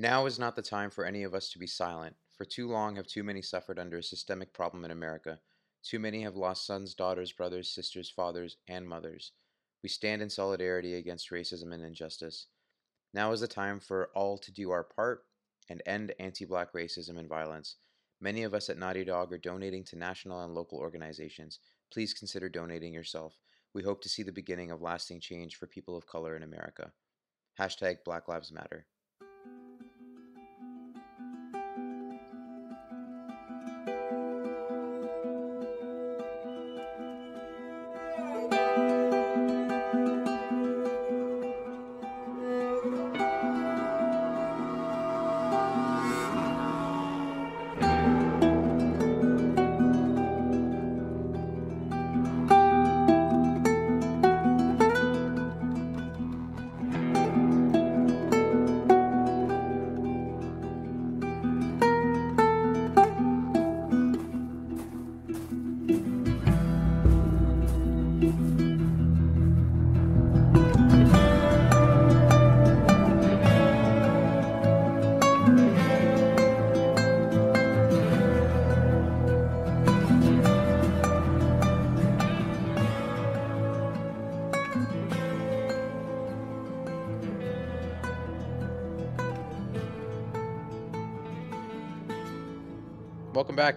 Now is not the time for any of us to be silent. For too long have too many suffered under a systemic problem in America. Too many have lost sons, daughters, brothers, sisters, fathers, and mothers. We stand in solidarity against racism and injustice. Now is the time for all to do our part and end anti black racism and violence. Many of us at Naughty Dog are donating to national and local organizations. Please consider donating yourself. We hope to see the beginning of lasting change for people of color in America. Hashtag Black Lives Matter.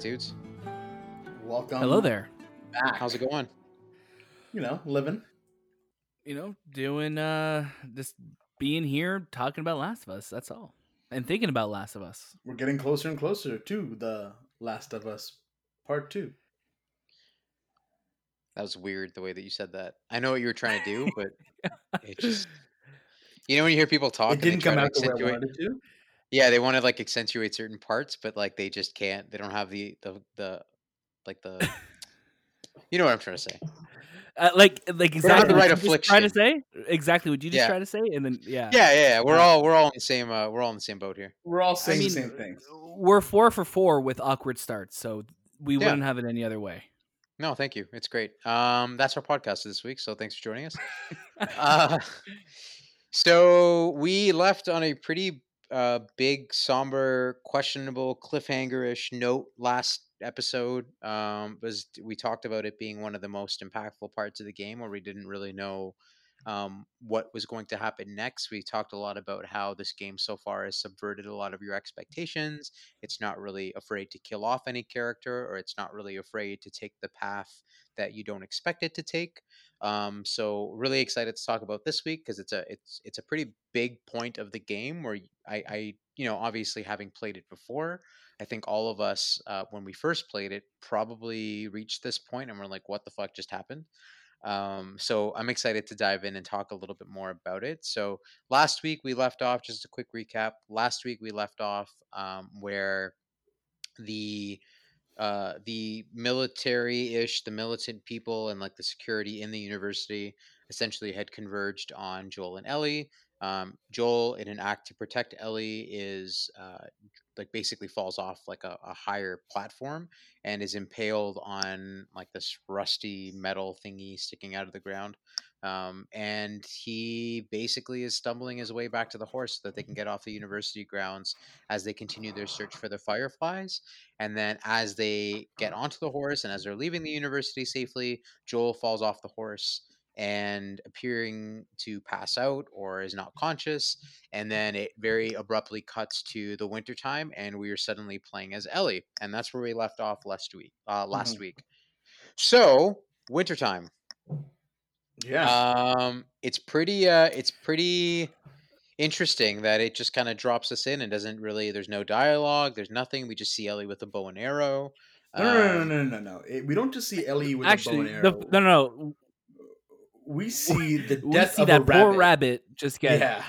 Dudes. Welcome. Hello there. Back. How's it going? You know, living. You know, doing uh just being here talking about Last of Us, that's all. And thinking about Last of Us. We're getting closer and closer to the Last of Us Part Two. That was weird the way that you said that. I know what you were trying to do, but it just you know when you hear people talk, it and didn't come out the way I wanted to. Yeah, they want to like accentuate certain parts, but like they just can't. They don't have the the the like the. You know what I'm trying to say? Uh, like like exactly the what right you just tried to say? Exactly what you just Yeah. tried to say and then yeah. Yeah, yeah, yeah. We're all we're all in the same uh, we're all in the same boat here. We're all I saying mean, the same things. We're 4 for 4 with awkward starts, so we Yeah. wouldn't have it any other way. No, thank you. It's great. Um, that's our podcast this week. So thanks for joining us. uh, so we left on a pretty uh, big, somber, questionable, cliffhanger-ish note last episode. Um, was we talked about it being one of the most impactful parts of the game, where we didn't really know um, what was going to happen next. We talked a lot about how this game so far has subverted a lot of your expectations. It's not really afraid to kill off any character, or it's not really afraid to take the path that you don't expect it to take. Um, so really excited to talk about this week because it's a it's it's a pretty big point of the game where I, I you know obviously having played it before, I think all of us uh, when we first played it probably reached this point and we're like, what the fuck just happened? Um, so I'm excited to dive in and talk a little bit more about it. So last week we left off just a quick recap. Last week we left off um, where the uh, the military-ish, the militant people, and like the security in the university essentially had converged on Joel and Ellie. Um, Joel, in an act to protect Ellie, is uh, like basically falls off like a, a higher platform and is impaled on like this rusty metal thingy sticking out of the ground. Um, and he basically is stumbling his way back to the horse so that they can get off the university grounds as they continue their search for the fireflies. And then as they get onto the horse and as they're leaving the university safely, Joel falls off the horse and appearing to pass out or is not conscious. And then it very abruptly cuts to the wintertime and we are suddenly playing as Ellie. And that's where we left off last week. Uh, last Mhm. week. So wintertime. Yeah. Um, it's pretty. Uh, it's pretty interesting that it just kind of drops us in and doesn't really. There's no dialogue. There's nothing. We just see Ellie with a bow and arrow. no, no, no, no, Um, no, no, no. It- we don't just see Ellie with a bow Actually, and the, arrow. no, no, no. We see the We death see of that a poor rabbit. rabbit just get Yeah.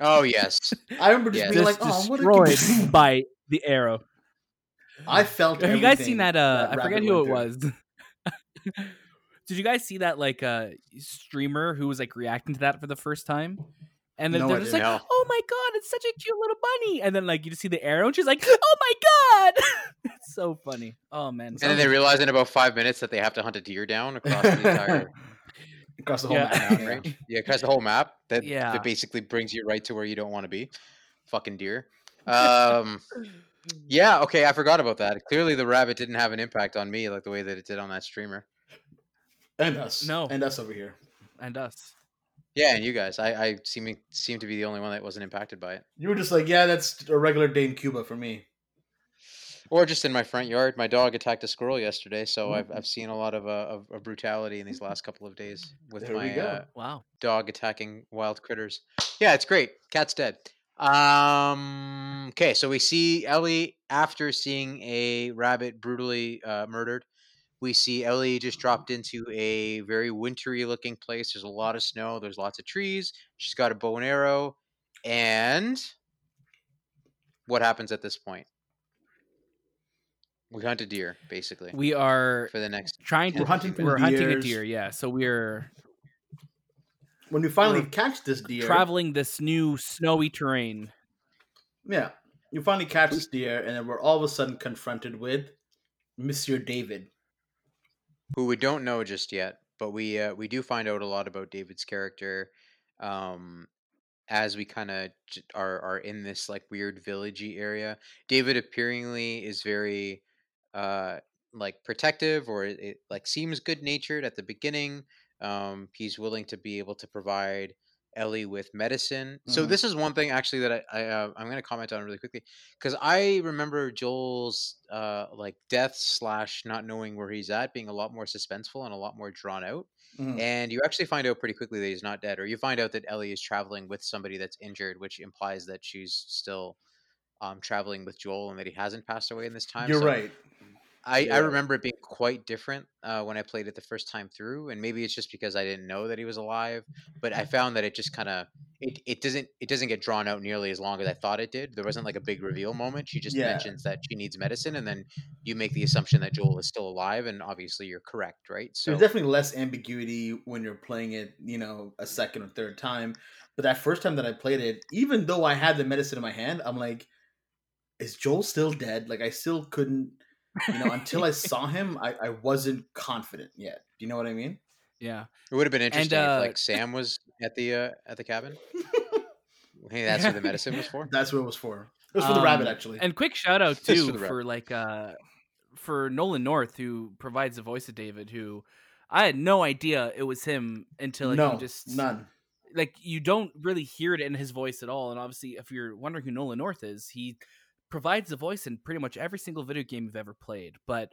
Oh yes. I remember just Yeah. being just like, "Oh, what a destroyed good-" by the arrow. I felt. Have you guys seen that? Uh, I forget who it through. was. Did you guys see that like uh, streamer who was like reacting to that for the first time? And then No, they're I just like, No. "Oh my god, it's such a cute little bunny!" And then like you just see the arrow, and she's like, "Oh my god!" it's so funny. Oh man, And then they realize in about five minutes that they have to hunt a deer down across the entire across the whole Yeah. map. map, yeah. right? Yeah, across the whole map. That Yeah. that basically brings you right to where you don't want to be. fucking deer. Um, yeah, okay, I forgot about that. Clearly, the rabbit didn't have an impact on me like the way that it did on that streamer. And us. No. And us over here. and us. Yeah, and you guys, I, I seem seem to be the only one that wasn't impacted by it, You were just like, yeah, that's a regular day in Cuba for me. or just in my front yard. My dog attacked a squirrel yesterday, so I've Mm. I've seen a lot of uh, of, of brutality in these last couple of days with There we my go. uh, Wow. dog attacking wild critters. Yeah, it's great. Cat's dead. Um. Okay, so we see Ellie after seeing a rabbit brutally uh, murdered. We see Ellie just dropped into a very wintry looking place. There's a lot of snow. There's lots of trees. She's got a bow and arrow. And what happens at this point? We hunt a deer, basically, We are for the next. trying to We're hunting for we're hunting a deer, yeah. So we're When we finally catch this deer, traveling this new snowy terrain. yeah, you finally catch this deer, and then we're all of a sudden confronted with Monsieur David. Who we don't know just yet, but we uh, we do find out a lot about David's character um, as we kind of are are in this like weird villagey area. David appearingly is very uh, like protective, or it, it like seems good natured at the beginning. Um, he's willing to be able to provide Ellie with medicine. So Mhm. this is one thing actually that I, I uh, I'm going to comment on really quickly because I remember Joel's uh like death slash not knowing where he's at being a lot more suspenseful and a lot more drawn out. Mhm. And you actually find out pretty quickly that he's not dead, or you find out that Ellie is traveling with somebody that's injured, which implies that she's still um traveling with Joel and that he hasn't passed away in this time. You're So right. I, You're I remember it being quite different uh, when I played it the first time through, and maybe it's just because I didn't know that he was alive. But I found that it just kind of it, it doesn't it doesn't get drawn out nearly as long as I thought it did. There wasn't like a big reveal moment. She just Yeah. mentions that she needs medicine, and then you make the assumption that Joel is still alive, and obviously you're correct, right? So There's definitely less ambiguity when you're playing it, you know, a second or third time. But that first time that I played it, even though I had the medicine in my hand, I'm like, is Joel still dead? Like I still couldn't, you know, until I saw him, I, I wasn't confident yet. Do you know what I mean? Yeah. it would have been interesting uh, if like Sam was at the uh, at the cabin. Hey, that's what the medicine was for. That's what it was for. It was for the rabbit, Um, actually. And quick shout out Just for too for, like uh for Nolan North who provides the voice of David who I had no idea it was him until like no, you just none. like you don't really hear it in his voice at all. And obviously if you're wondering who Nolan North is, he provides a voice in pretty much every single video game you've ever played. But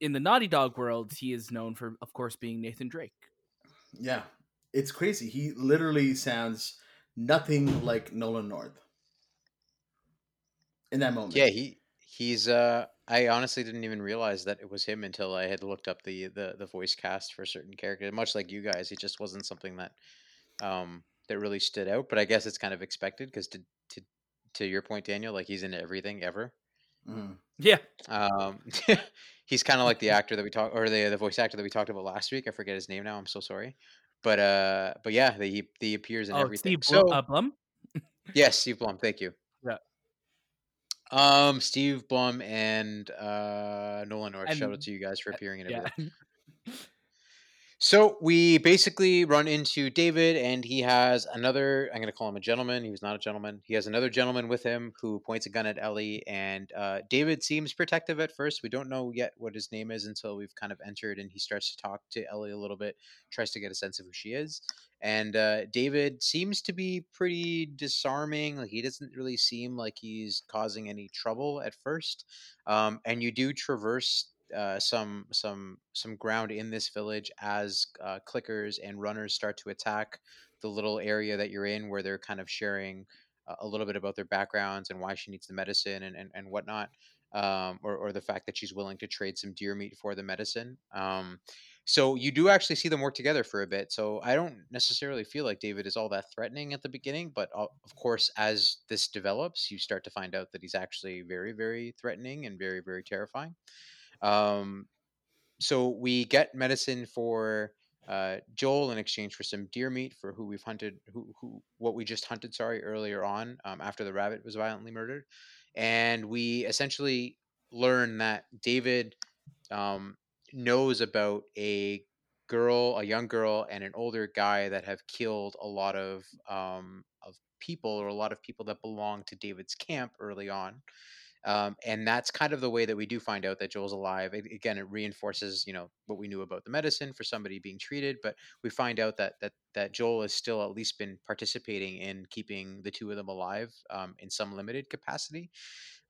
in the Naughty Dog world, he is known for of course being Nathan Drake. Yeah, it's crazy. He literally sounds nothing like Nolan North in that moment. Yeah, he he's uh I honestly didn't even realize that it was him until I had looked up the the, the voice cast for certain characters. Much like you guys, it just wasn't something that um that really stood out, but I guess it's kind of expected because to to to your point Daniel, like he's in everything ever. Mhm. Yeah. Um he's kind of like the actor that we talked or the the voice actor that we talked about last week. I forget his name now. I'm so sorry. But uh but yeah, the, he he appears in Oh, everything. Steve Blum, so uh, Blum? Yes, Steve Blum. Thank you. Yeah. Um, Steve Blum and uh, Nolan North. Shout out to you guys for appearing in Yeah. everything. So we basically run into David, and he has another. I'm going to call him a gentleman. He was not a gentleman. He has another gentleman with him who points a gun at Ellie, and uh, David seems protective at first. We don't know yet what his name is until we've kind of entered, and he starts to talk to Ellie a little bit, tries to get a sense of who she is. And uh, David seems to be pretty disarming. Like he doesn't really seem like he's causing any trouble at first. Um, and you do traverse uh, some some some ground in this village as uh, clickers and runners start to attack the little area that you're in, where they're kind of sharing a little bit about their backgrounds and why she needs the medicine and and, and whatnot. Um, or, or the fact that she's willing to trade some deer meat for the medicine. Um, so you do actually see them work together for a bit. So I don't necessarily feel like David is all that threatening at the beginning, but uh, of course, as this develops, you start to find out that he's actually very, very threatening and very, very terrifying. Um, so we get medicine for uh, Joel in exchange for some deer meat for who we've hunted, who who what we just hunted, sorry, earlier on um, after the rabbit was violently murdered, and we essentially learn that David um, knows about a girl, a young girl, and an older guy that have killed a lot of um, of people or a lot of people that belong to David's camp early on. Um, and that's kind of the way that we do find out that Joel's alive. It, again, it reinforces, you know, what we knew about the medicine for somebody being treated, but we find out that that that Joel has still at least been participating in keeping the two of them alive um, in some limited capacity.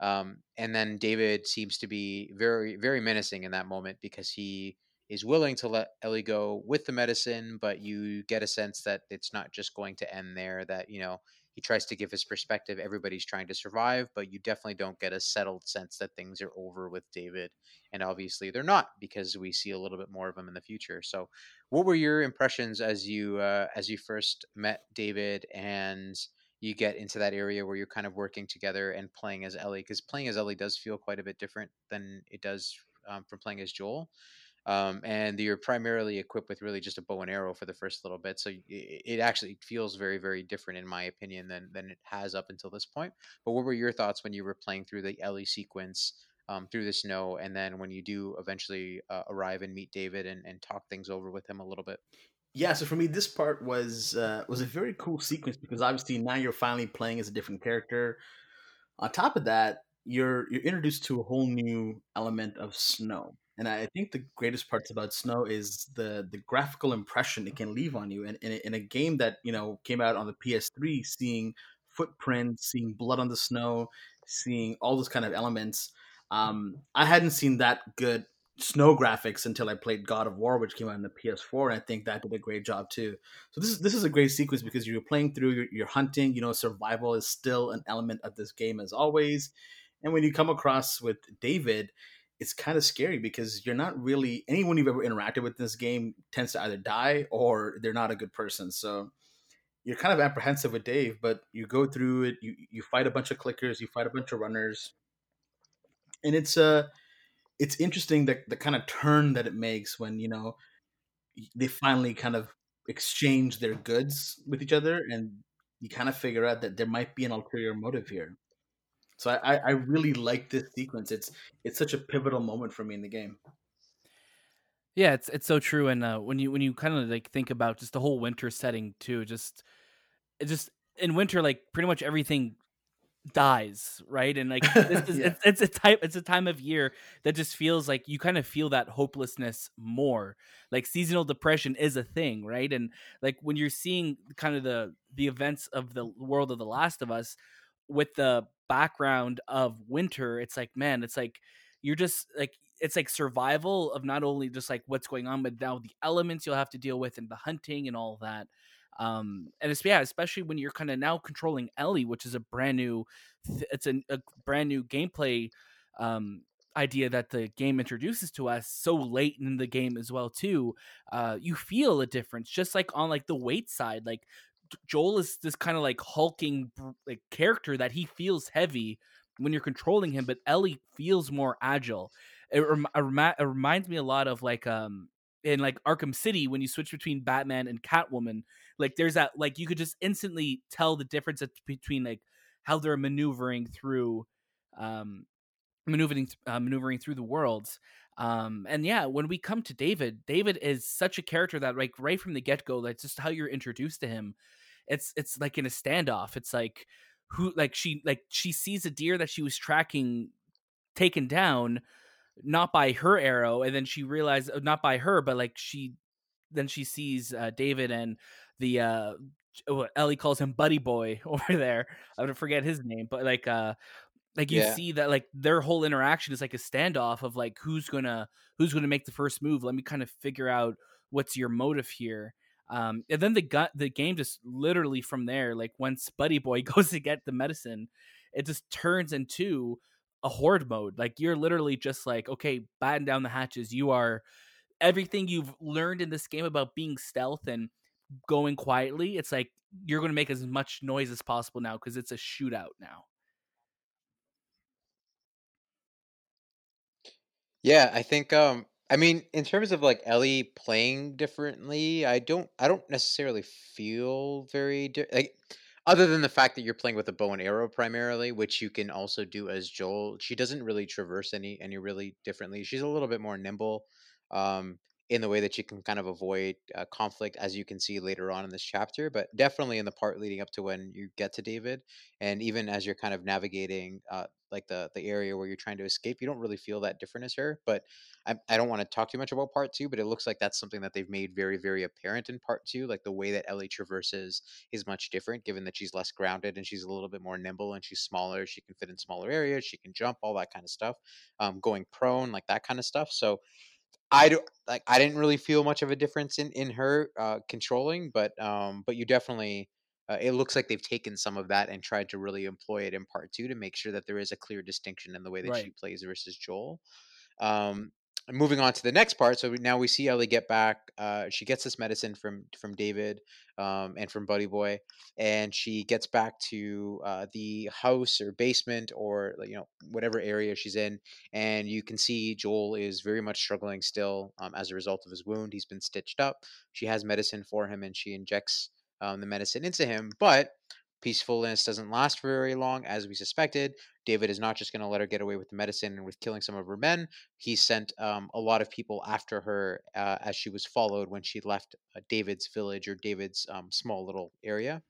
Um, and then David seems to be very, very menacing in that moment because he is willing to let Ellie go with the medicine, but you get a sense that it's not just going to end there. That you know he tries to give his perspective. Everybody's trying to survive, but you definitely don't get a settled sense that things are over with David. And obviously they're not because we see a little bit more of him in the future. So, what were your impressions as you uh, as you first met David and you get into that area where you're kind of working together and playing as Ellie? Because playing as Ellie does feel quite a bit different than it does um, from playing as Joel um, and you're primarily equipped with really just a bow and arrow for the first little bit. So it, actually feels very, very different, in my opinion, than than it has up until this point. But what were your thoughts when you were playing through the Ellie sequence um, through the snow, and then when you do eventually uh, arrive and meet David and, and talk things over with him a little bit? Yeah, so for me, this part was uh, was a very cool sequence because obviously now you're finally playing as a different character. On top of that, you're you're introduced to a whole new element of snow and I think the greatest parts about Snow is the the graphical impression it can leave on you. And in, in, a game that you know came out on the PS3, seeing footprints, seeing blood on the snow, seeing all those kind of elements, um, I hadn't seen that good snow graphics until I played God of War, which came out on the PS4, and I think that did a great job too. So this is this is a great sequence because you're playing through, you're, you're hunting. You know, survival is still an element of this game as always. And when you come across with David, it's kind of scary because you're not really anyone you've ever interacted with in this game tends to either die or they're not a good person. So you're kind of apprehensive with Dave, but you go through it. You you fight a bunch of clickers, you fight a bunch of runners, and it's uh it's interesting that the kind of turn that it makes when you know they finally kind of exchange their goods with each other, and you kind of figure out that there might be an ulterior motive here. So I, I really like this sequence. It's it's such a pivotal moment for me in the game. Yeah, it's it's so true. And uh, when you when you kind of like think about just the whole winter setting too, just it just in winter, like pretty much everything dies, right? And like this is, yeah. it's, it's a type it's a time of year that just feels like you kind of feel that hopelessness more. Like seasonal depression is a thing, right? And like when you're seeing kind of the the events of the world of The Last of Us with the background of winter, it's like, man, it's like you're just like it's like survival of not only just like what's going on, but now the elements you'll have to deal with and the hunting and all that. Um, and it's yeah, especially when you're kind of now controlling Ellie, which is a brand new, it's a, a brand new gameplay um, idea that the game introduces to us so late in the game as well too. Uh, you feel a difference, just like on like the weight side, like Joel is this kind of like hulking like character that he feels heavy when you're controlling him, but Ellie feels more agile. It, rem- it, reminds me a lot of like um in like Arkham City when you switch between Batman and Catwoman. Like there's that like you could just instantly tell the difference between like how they're maneuvering through um maneuvering uh, maneuvering through the worlds um and yeah when we come to david david is such a character that like right from the get-go that's just how you're introduced to him it's it's like in a standoff. It's like who like she like she sees a deer that she was tracking taken down not by her arrow and then she realized uh, not by her but like she then she sees uh, David and the uh Ellie calls him buddy boy over there. I would forget his name, but like uh like you yeah. see that like their whole interaction is like a standoff of like who's gonna who's gonna make the first move. Let me kind of figure out what's your motive here. Um, and then the gut, the game just literally from there, like once Buddy Boy goes to get the medicine, it just turns into a horde mode. Like you're literally just like, okay, batten down the hatches. You are everything you've learned in this game about being stealth and going quietly. It's like you're going to make as much noise as possible now because it's a shootout now. Yeah, I think um I mean, in terms of like Ellie playing differently, I don't I don't necessarily feel very di- like other than the fact that you're playing with a bow and arrow primarily, which you can also do as Joel. She doesn't really traverse any any really differently. She's a little bit more nimble. Um, in the way that you can kind of avoid uh, conflict, as you can see later on in this chapter. But definitely in the part leading up to when you get to David, and even as you're kind of navigating uh, like the the area where you're trying to escape, you don't really feel that different as her. But I, I don't want to talk too much about part two, but it looks like that's something that they've made very very apparent in part two. Like the way that Ellie traverses is much different, given that she's less grounded and she's a little bit more nimble and she's smaller. She can fit in smaller areas. She can jump, all that kind of stuff. Um, going prone, like that kind of stuff. So I do like I didn't really feel much of a difference in in her uh, controlling, but um, but you definitely uh, it looks like they've taken some of that and tried to really employ it in part two to make sure that there is a clear distinction in the way that Right. she plays versus Joel. Um, moving on to the next part, so now we see Ellie get back. Uh, she gets this medicine from from David um, and from Buddy Boy, and she gets back to uh, the house or basement or you know whatever area she's in, and you can see Joel is very much struggling still um, as a result of his wound. He's been stitched up. She has medicine for him, and she injects um, the medicine into him, but peacefulness doesn't last for very long, as we suspected. David is not just going to let her get away with the medicine and with killing some of her men. He sent um, a lot of people after her uh, as she was followed when she left uh, David's village or David's um, small little area.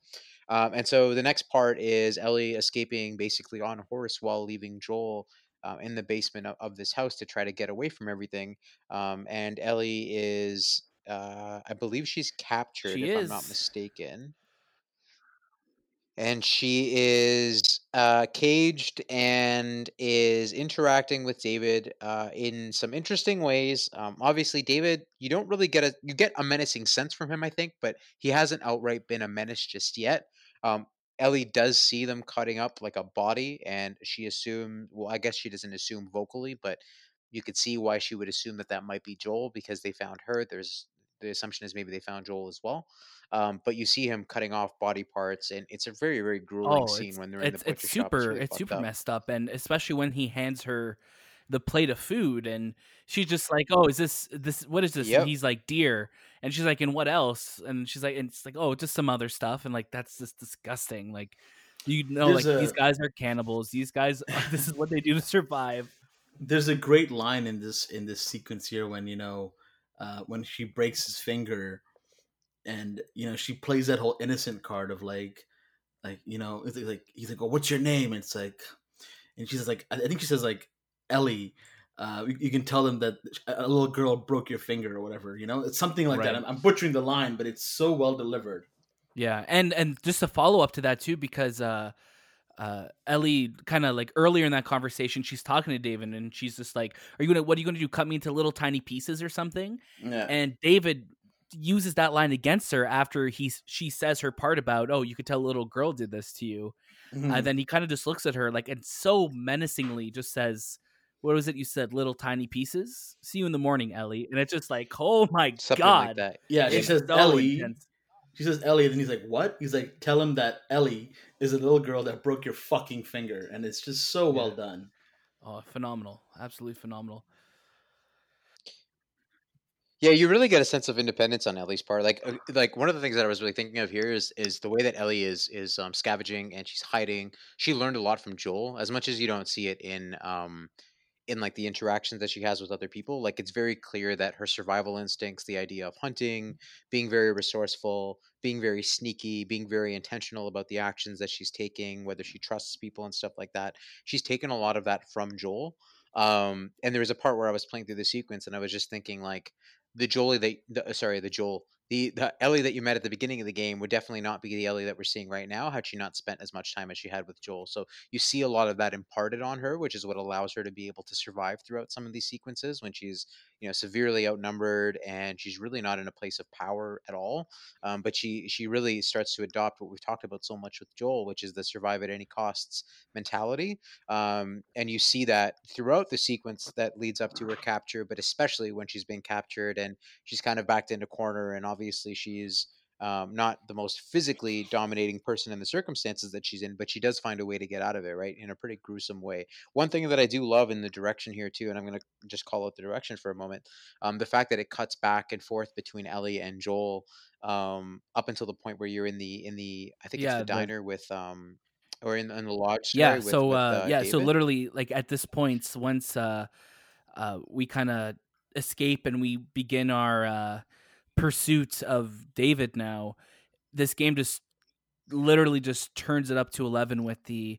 Um, and so the next part is Ellie escaping basically on a horse while leaving Joel uh, in the basement of, of this house to try to get away from everything. Um, and Ellie is, uh, I believe she's captured, She if I'm not mistaken and she is uh, caged and is interacting with David uh, in some interesting ways. Um, obviously, David, you don't really get a you get a menacing sense from him, I think, but he hasn't outright been a menace just yet. Um, Ellie does see them cutting up like a body, and she assumed. Well, I guess she doesn't assume vocally, but you could see why she would assume that that might be Joel because they found her. There's the assumption is maybe they found Joel as well. Um, but you see him cutting off body parts, and it's a very, very grueling Oh, scene it's when they're in the butcher it's shop. super really it's super up. messed up, and especially when he hands her the plate of food, and she's just like, "Oh, is this this what is this?" Yep. And he's like, "Deer," and she's like, "And what else?" And she's like, "And it's like, oh, just some other stuff," and like that's just disgusting. Like you know, There's like these guys are cannibals. These guys, this is what they do to survive. There's a great line in this in this sequence here when you know uh, when she breaks his finger, and you know she plays that whole innocent card of like, like you know, it's like he's like, "Oh, what's your name?" And it's like, and she says like, I think she says like Ellie. Uh, you, you can tell them that a little girl broke your finger or whatever. You know, it's something like that. I'm, I'm butchering the line, but it's so well delivered. Yeah, and and just a follow up to that too, because uh, uh, Ellie kind of like earlier in that conversation, she's talking to David, and she's just like, "Are you gonna? What are you gonna do? Cut me into little tiny pieces or something?" Yeah. And David uses that line against her after he she says her part about, "Oh, you could tell a little girl did this to you." Mhm. And then he kind of just looks at her like and so menacingly just says. What was it you said? Little tiny pieces. See you in the morning, Ellie. And it's just like, oh my Something god, like that. yeah, she says so Ellie. intense. She says Ellie, and then he's like, "What?" He's like, "Tell him that Ellie is a little girl that broke your fucking finger," and it's just so well done. Oh, phenomenal! Absolutely phenomenal. Yeah, you really get a sense of independence on Ellie's part. Like, uh, like one of the things that I was really thinking of here is is the way that Ellie is is um, scavenging and she's hiding. She learned a lot from Joel, as much as you don't see it in um in like the interactions that she has with other people. Like, it's very clear that her survival instincts, the idea of hunting, being very resourceful, being very sneaky, being very intentional about the actions that she's taking, whether she trusts people and stuff like that. She's taken a lot of that from Joel. Um, and there was a part where I was playing through the sequence and I was just thinking like the Jolie that the, sorry the Joel the the Ellie that you met at the beginning of the game would definitely not be the Ellie that we're seeing right now had she not spent as much time as she had with Joel. So you see a lot of that imparted on her, which is what allows her to be able to survive throughout some of these sequences when she's you know severely outnumbered and she's really not in a place of power at all. Um, but she she really starts to adopt what we've talked about so much with Joel, which is the survive at any costs mentality. Um, and you see that throughout the sequence that leads up to her capture, but especially when she's been captured and she's kind of backed into corner, and obviously she's um, not the most physically dominating person in the circumstances that she's in, but she does find a way to get out of it, right? In a pretty gruesome way. One thing that I do love in the direction here too, and I'm going to just call out the direction for a moment, um, the fact that it cuts back and forth between Ellie and Joel um, up until the point where you're in the in the I think Yeah, it's the the- diner with um, or in, in the lodge. Yeah with, so with, uh, yeah so literally like at this point once uh uh we kind of escape and we begin our uh, pursuit of David now, this game just literally just turns it up to 11 with the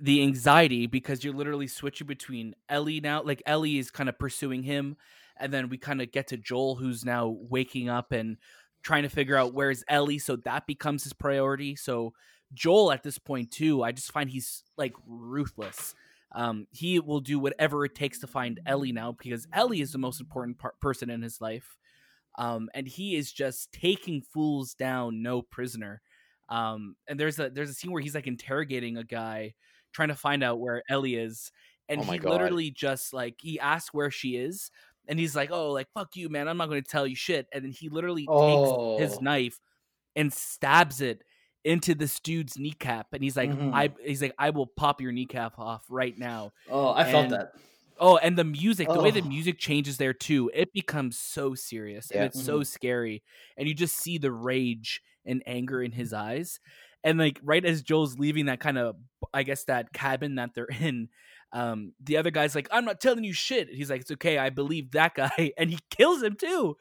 the anxiety because you're literally switching between Ellie now like Ellie is kind of pursuing him and then we kind of get to Joel who's now waking up and trying to figure out where's Ellie so that becomes his priority. So Joel at this point too I just find he's like ruthless. Um, he will do whatever it takes to find Ellie now because Ellie is the most important par- person in his life um, and he is just taking fools down no prisoner um, and there's a there's a scene where he's like interrogating a guy, trying to find out where Ellie is, and Oh he God. literally just like he asks where she is, and he's like, "Oh, like fuck you, man, I'm not going to tell you shit." And then he literally Oh. takes his knife and stabs it into this dude's kneecap, and he's like, Mhm. "I," he's like, "I will pop your kneecap off right now." Oh, I felt that. Oh, and the music, the way the music changes there too, it becomes so serious and Yeah. it's so scary. And you just see the rage and anger in his eyes. And like right as Joel's leaving that kind of I guess that cabin that they're in, um, the other guy's like, I'm not telling you shit. He's like, It's okay, I believe that guy, and he kills him too.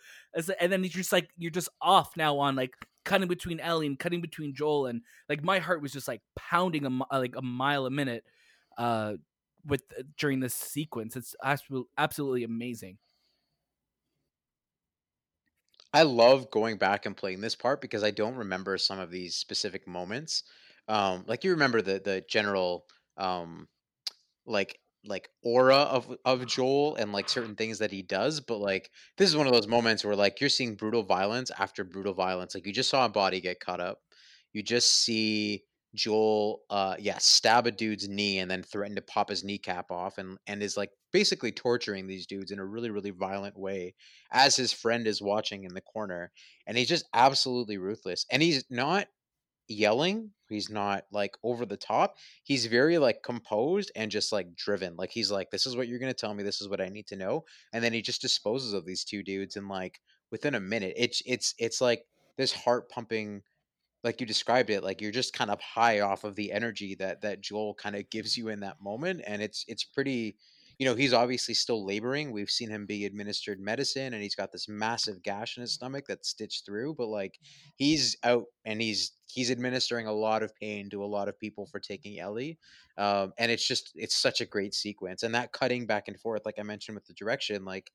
And then he's just like, you're just off now on like cutting between Ellie and cutting between Joel, and like my heart was just like pounding a like a mile a minute. Uh, with during this sequence. It's absolutely absolutely amazing. I love going back and playing this part because I don't remember some of these specific moments. Um, like you remember the the general um, like like aura of of Joel and like certain things that he does, but like this is one of those moments where like you're seeing brutal violence after brutal violence. Like you just saw a body get cut up. You just see Joel uh yeah, stab a dude's knee and then threaten to pop his kneecap off and and is like basically torturing these dudes in a really really violent way as his friend is watching in the corner and he's just absolutely ruthless. And he's not yelling, he's not like over the top. He's very like composed and just like driven. Like he's like this is what you're to tell me, this is what I need to know. And then he just disposes of these two dudes in like within a minute. It's it's it's like this heart pumping like you described it like you're just kind of high off of the energy that that Joel kind of gives you in that moment and it's it's pretty you know he's obviously still laboring we've seen him be administered medicine and he's got this massive gash in his stomach that's stitched through but like he's out and he's he's administering a lot of pain to a lot of people for taking Ellie um, and it's just it's such a great sequence and that cutting back and forth like I mentioned with the direction like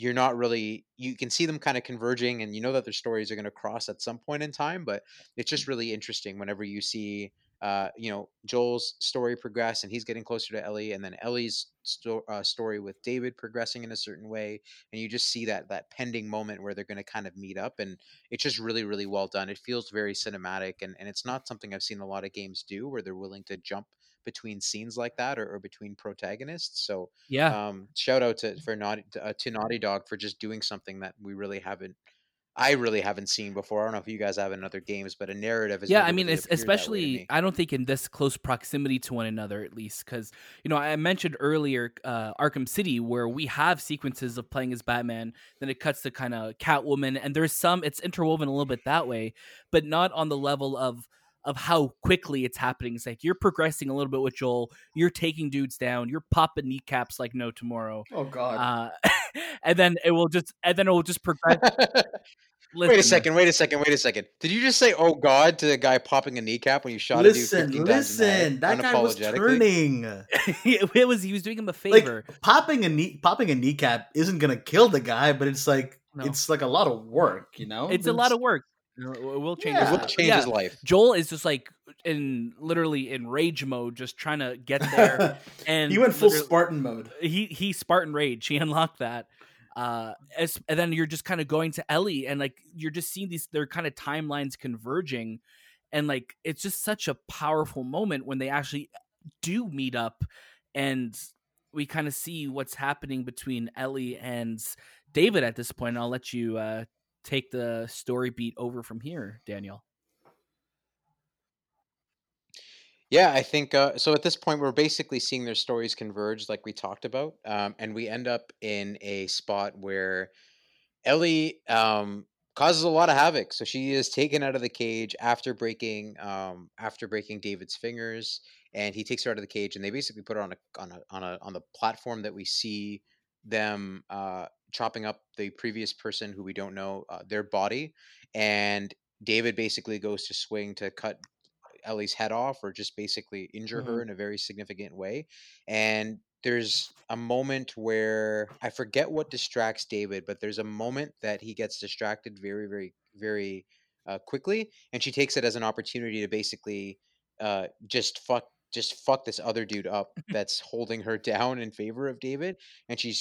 you're not really you can see them kind of converging and you know that their stories are going to cross at some point in time but it's just really interesting whenever you see uh, you know Joel's story progress and he's getting closer to Ellie and then Ellie's sto- uh, story with David progressing in a certain way and you just see that that pending moment where they're going to kind of meet up and it's just really really well done. It feels very cinematic and, and it's not something I've seen a lot of games do where they're willing to jump between scenes like that or, or between protagonists so Yeah. um, shout out to for Naughty uh, to Naughty Dog for just doing something that we really haven't. I really haven't seen before. I don't know if you guys have in other games, but a narrative is yeah, I mean, really es- appeared that way to especially me. I don't think in this close proximity to one another, at least, because you know I mentioned earlier uh, Arkham City, where we have sequences of playing as Batman, then it cuts to kind of Catwoman, and there's some it's interwoven a little bit that way, but not on the level of of how quickly it's happening. It's like you're progressing a little bit with Joel, you're taking dudes down, you're popping kneecaps like no tomorrow, Oh God. uh, and then it will just and then it will just progress. wait a second. Wait a second. Wait a second. Did you just say "Oh God" to the guy popping a kneecap when you shot a dude listen, 15 times in the head, listen. That guy was turning. it was he was doing him a favor. Like popping a knee, popping a kneecap isn't gonna kill the guy, but it's like No. it's like a lot of work, you know. it's a lot of work. It will change. Yeah. his It will life. change Yeah, his life. Joel is just like in literally in rage mode, just trying to get there. and he went full Spartan mode. He he Spartan rage. He unlocked that. Uh, as, and then you're just kind of going to Ellie, and like you're just seeing these their kind of timelines converging, and like it's just such a powerful moment when they actually do meet up, and we kind of see what's happening between Ellie and David at this point. I'll let you uh, take the story beat over from here, Daniel. Yeah, I think uh, so. At this point, we're basically seeing their stories converge, like we talked about, um, and we end up in a spot where Ellie um, causes a lot of havoc. So she is taken out of the cage after breaking um, after breaking David's fingers, and he takes her out of the cage, and they basically put her on a on a on a on the platform that we see them uh, chopping up the previous person who we don't know uh, their body, and David basically goes to swing to cut Ellie's head off or just basically injure her Mhm. in a very significant way. And there's a moment where I forget what distracts David, but there's a moment that he gets distracted very, very, very uh, quickly, and she takes it as an opportunity to basically uh, just fuck, just fuck this other dude up that's holding her down in favor of David, and she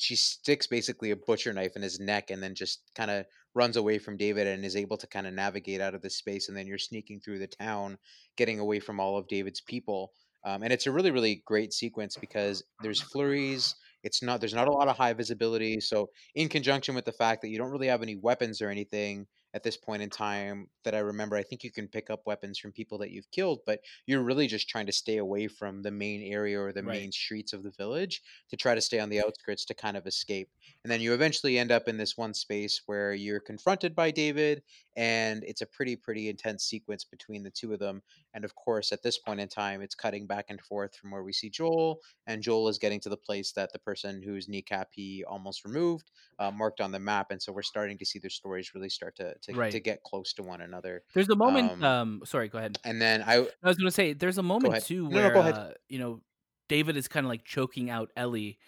she sticks basically a butcher knife in his neck, and then just kind of runs away from David and is able to kind of navigate out of this space, and then you're sneaking through the town, getting away from all of David's people. Um, and it's a really, really great sequence because there's flurries. It's not there's not a lot of high visibility. So in conjunction with the fact that you don't really have any weapons or anything at this point in time that I remember, I think you can pick up weapons from people that you've killed, but you're really just trying to stay away from the main area or the Right. main streets of the village to try to stay on the outskirts to kind of escape. And then you eventually end up in this one space where you're confronted by David, and it's a pretty, pretty intense sequence between the two of them. And of course, at this point in time, it's cutting back and forth from where we see Joel, and Joel is getting to the place that the person whose kneecap he almost removed uh, marked on the map. And so we're starting to see their stories really start to to, to get close to one another. There's a moment. Um, Um, sorry, go ahead. And then I I was gonna say there's a moment too No, no, where go ahead. uh, you know David is kind of like choking out Ellie,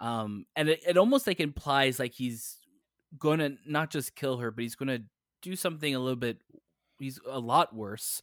um, and it, it almost like implies like he's gonna not just kill her, but he's gonna do something a little bit. He's a lot worse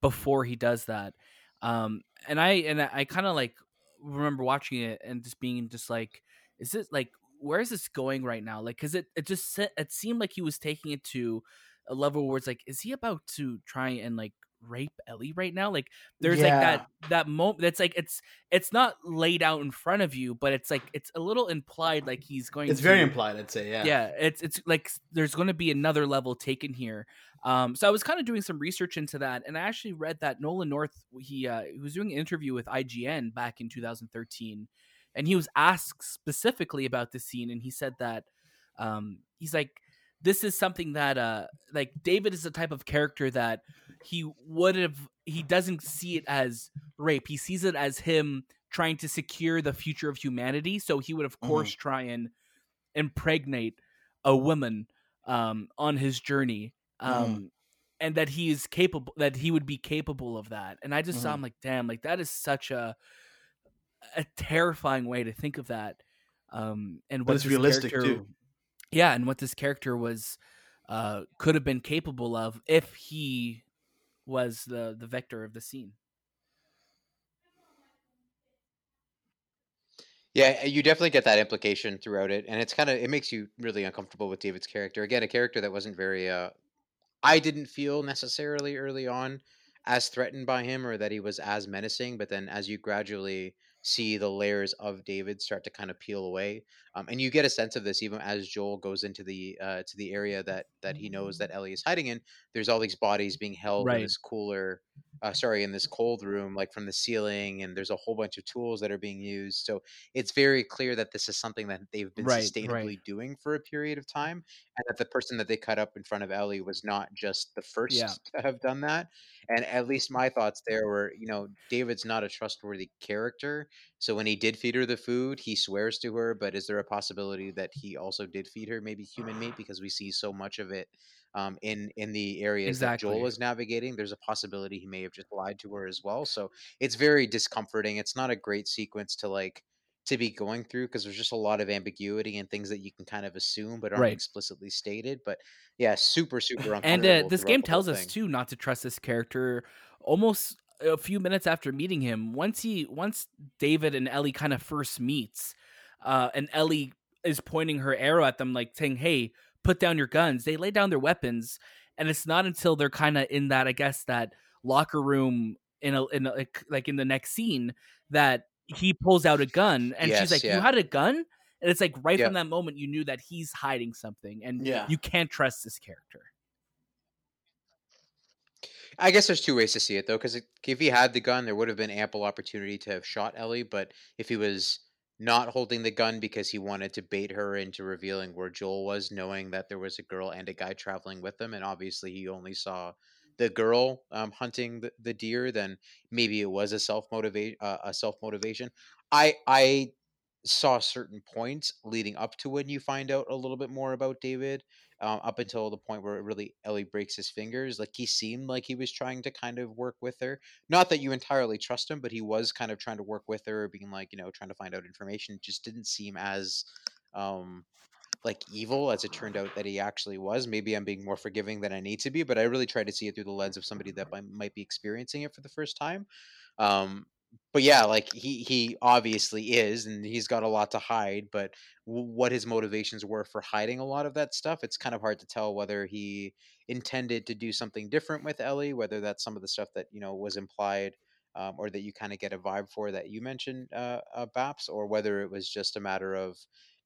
before he does that. Um, and I and I, kind of like remember watching it and just being just like, is it like where is this going right now? Like, cause it it just it seemed like he was taking it to a level where it's like, is he about to try and like rape Ellie right now? Like, there's like that that moment that's like it's it's not laid out in front of you, but it's like it's a little implied like he's going. It's to, very implied, I'd say. Yeah. yeah it's it's like there's going to be another level taken here um so i was kind of doing some research into that and i actually read that nolan north he uh he was doing an interview with ign back in 2013 and he was asked specifically about this scene and he said that um he's like this is something that uh like david is the type of character that he would have he doesn't see it as rape he sees it as him trying to secure the future of humanity so he would of course try and impregnate a woman um, on his journey, um, and that he is capable, that he would be capable of that. And I just saw Mhm. him like, damn, like that is such a a terrifying way to think of that. Um, and But what it's realistic, character- too. Yeah, and what this character was uh, could have been capable of if he was the the vector of the scene. Yeah, you definitely get that implication throughout it, and it's kind of it makes you really uncomfortable with David's character. Again, a character that wasn't very uh I didn't feel necessarily early on as threatened by him or that he was as menacing, but then as you gradually see the layers of David start to kind of peel away, um, and you get a sense of this even as Joel goes into the uh, to the area that that he knows that Ellie is hiding in. There's all these bodies being held in this cooler, uh, sorry, in this cold room, like from the ceiling, and there's a whole bunch of tools that are being used. So it's very clear that this is something that they've been Right, sustainably right. doing for a period of time and that the person that they cut up in front of Ellie was not just the first Yeah. to have done that. And at least my thoughts there were, you know, David's not a trustworthy character. So when he did feed her the food, he swears to her, but is there a possibility that he also did feed her maybe human meat because we see so much of it um, in in the areas that Joel Exactly. is navigating? There's a possibility he may have just lied to her as well. So it's very discomforting. It's not a great sequence to like to be going through because there's just a lot of ambiguity and things that you can kind of assume but aren't Right. explicitly stated. But yeah, super super and uncomfortable. uh, this game tells us thing. too not to trust this character almost a few minutes after meeting him once he once david and ellie kind of first meets uh and ellie is pointing her arrow at them like saying hey put down your guns they lay down their weapons and it's not until they're kind of in that i guess that locker room in a in a, like, in the next scene that he pulls out a gun and Yes, she's like yeah. you had a gun and it's like right Yeah. from that moment you knew that he's hiding something and Yeah. you can't trust this character I guess there's two ways to see it though, because if he had the gun, there would have been ample opportunity to have shot Ellie. But if he was not holding the gun because he wanted to bait her into revealing where Joel was, knowing that there was a girl and a guy traveling with them, and obviously he only saw the girl um, hunting the, the deer, then maybe it was a self motivate uh, a self motivation. I I saw certain points leading up to when you find out a little bit more about David, um, up until the point where it really Ellie breaks his fingers. Like he seemed like he was trying to kind of work with her. Not that you entirely trust him, but he was kind of trying to work with her, being like you know trying to find out information. It just didn't seem as um like evil as it turned out that he actually was. Maybe I'm being more forgiving than I need to be, but I really tried to see it through the lens of somebody that might, might be experiencing it for the first time. Um, but yeah, like he he obviously is, and he's got a lot to hide. But what his motivations were for hiding a lot of that stuff, it's kind of hard to tell whether he intended to do something different with Ellie, whether that's some of the stuff that you know was implied, um, or that you kind of get a vibe for that you mentioned, uh, uh, Baps, or whether it was just a matter of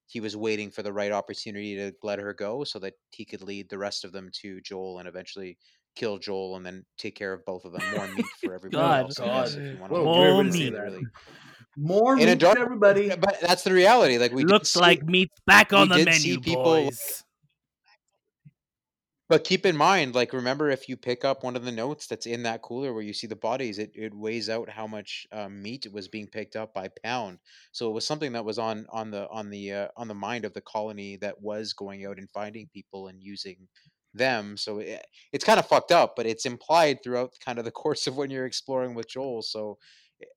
he was waiting for the right opportunity to let her go so that he could lead the rest of them to Joel and eventually kill Joel and then take care of both of them. More meat for everybody God. else. I guess, if you want to What a look weird at way it to say meat. that. really. More In a meat dark- for everybody. But that's the reality. Like we did Looks see- like meat's back on we the did see menu, people- boys. But keep in mind, like remember if you pick up one of the notes that's in that cooler where you see the bodies, it, it weighs out how much um, meat was being picked up by pound. So it was something that was on on the on the uh, on the mind of the colony that was going out and finding people and using them. So it, it's kind of fucked up, but it's implied throughout kind of the course of when you're exploring with Joel. So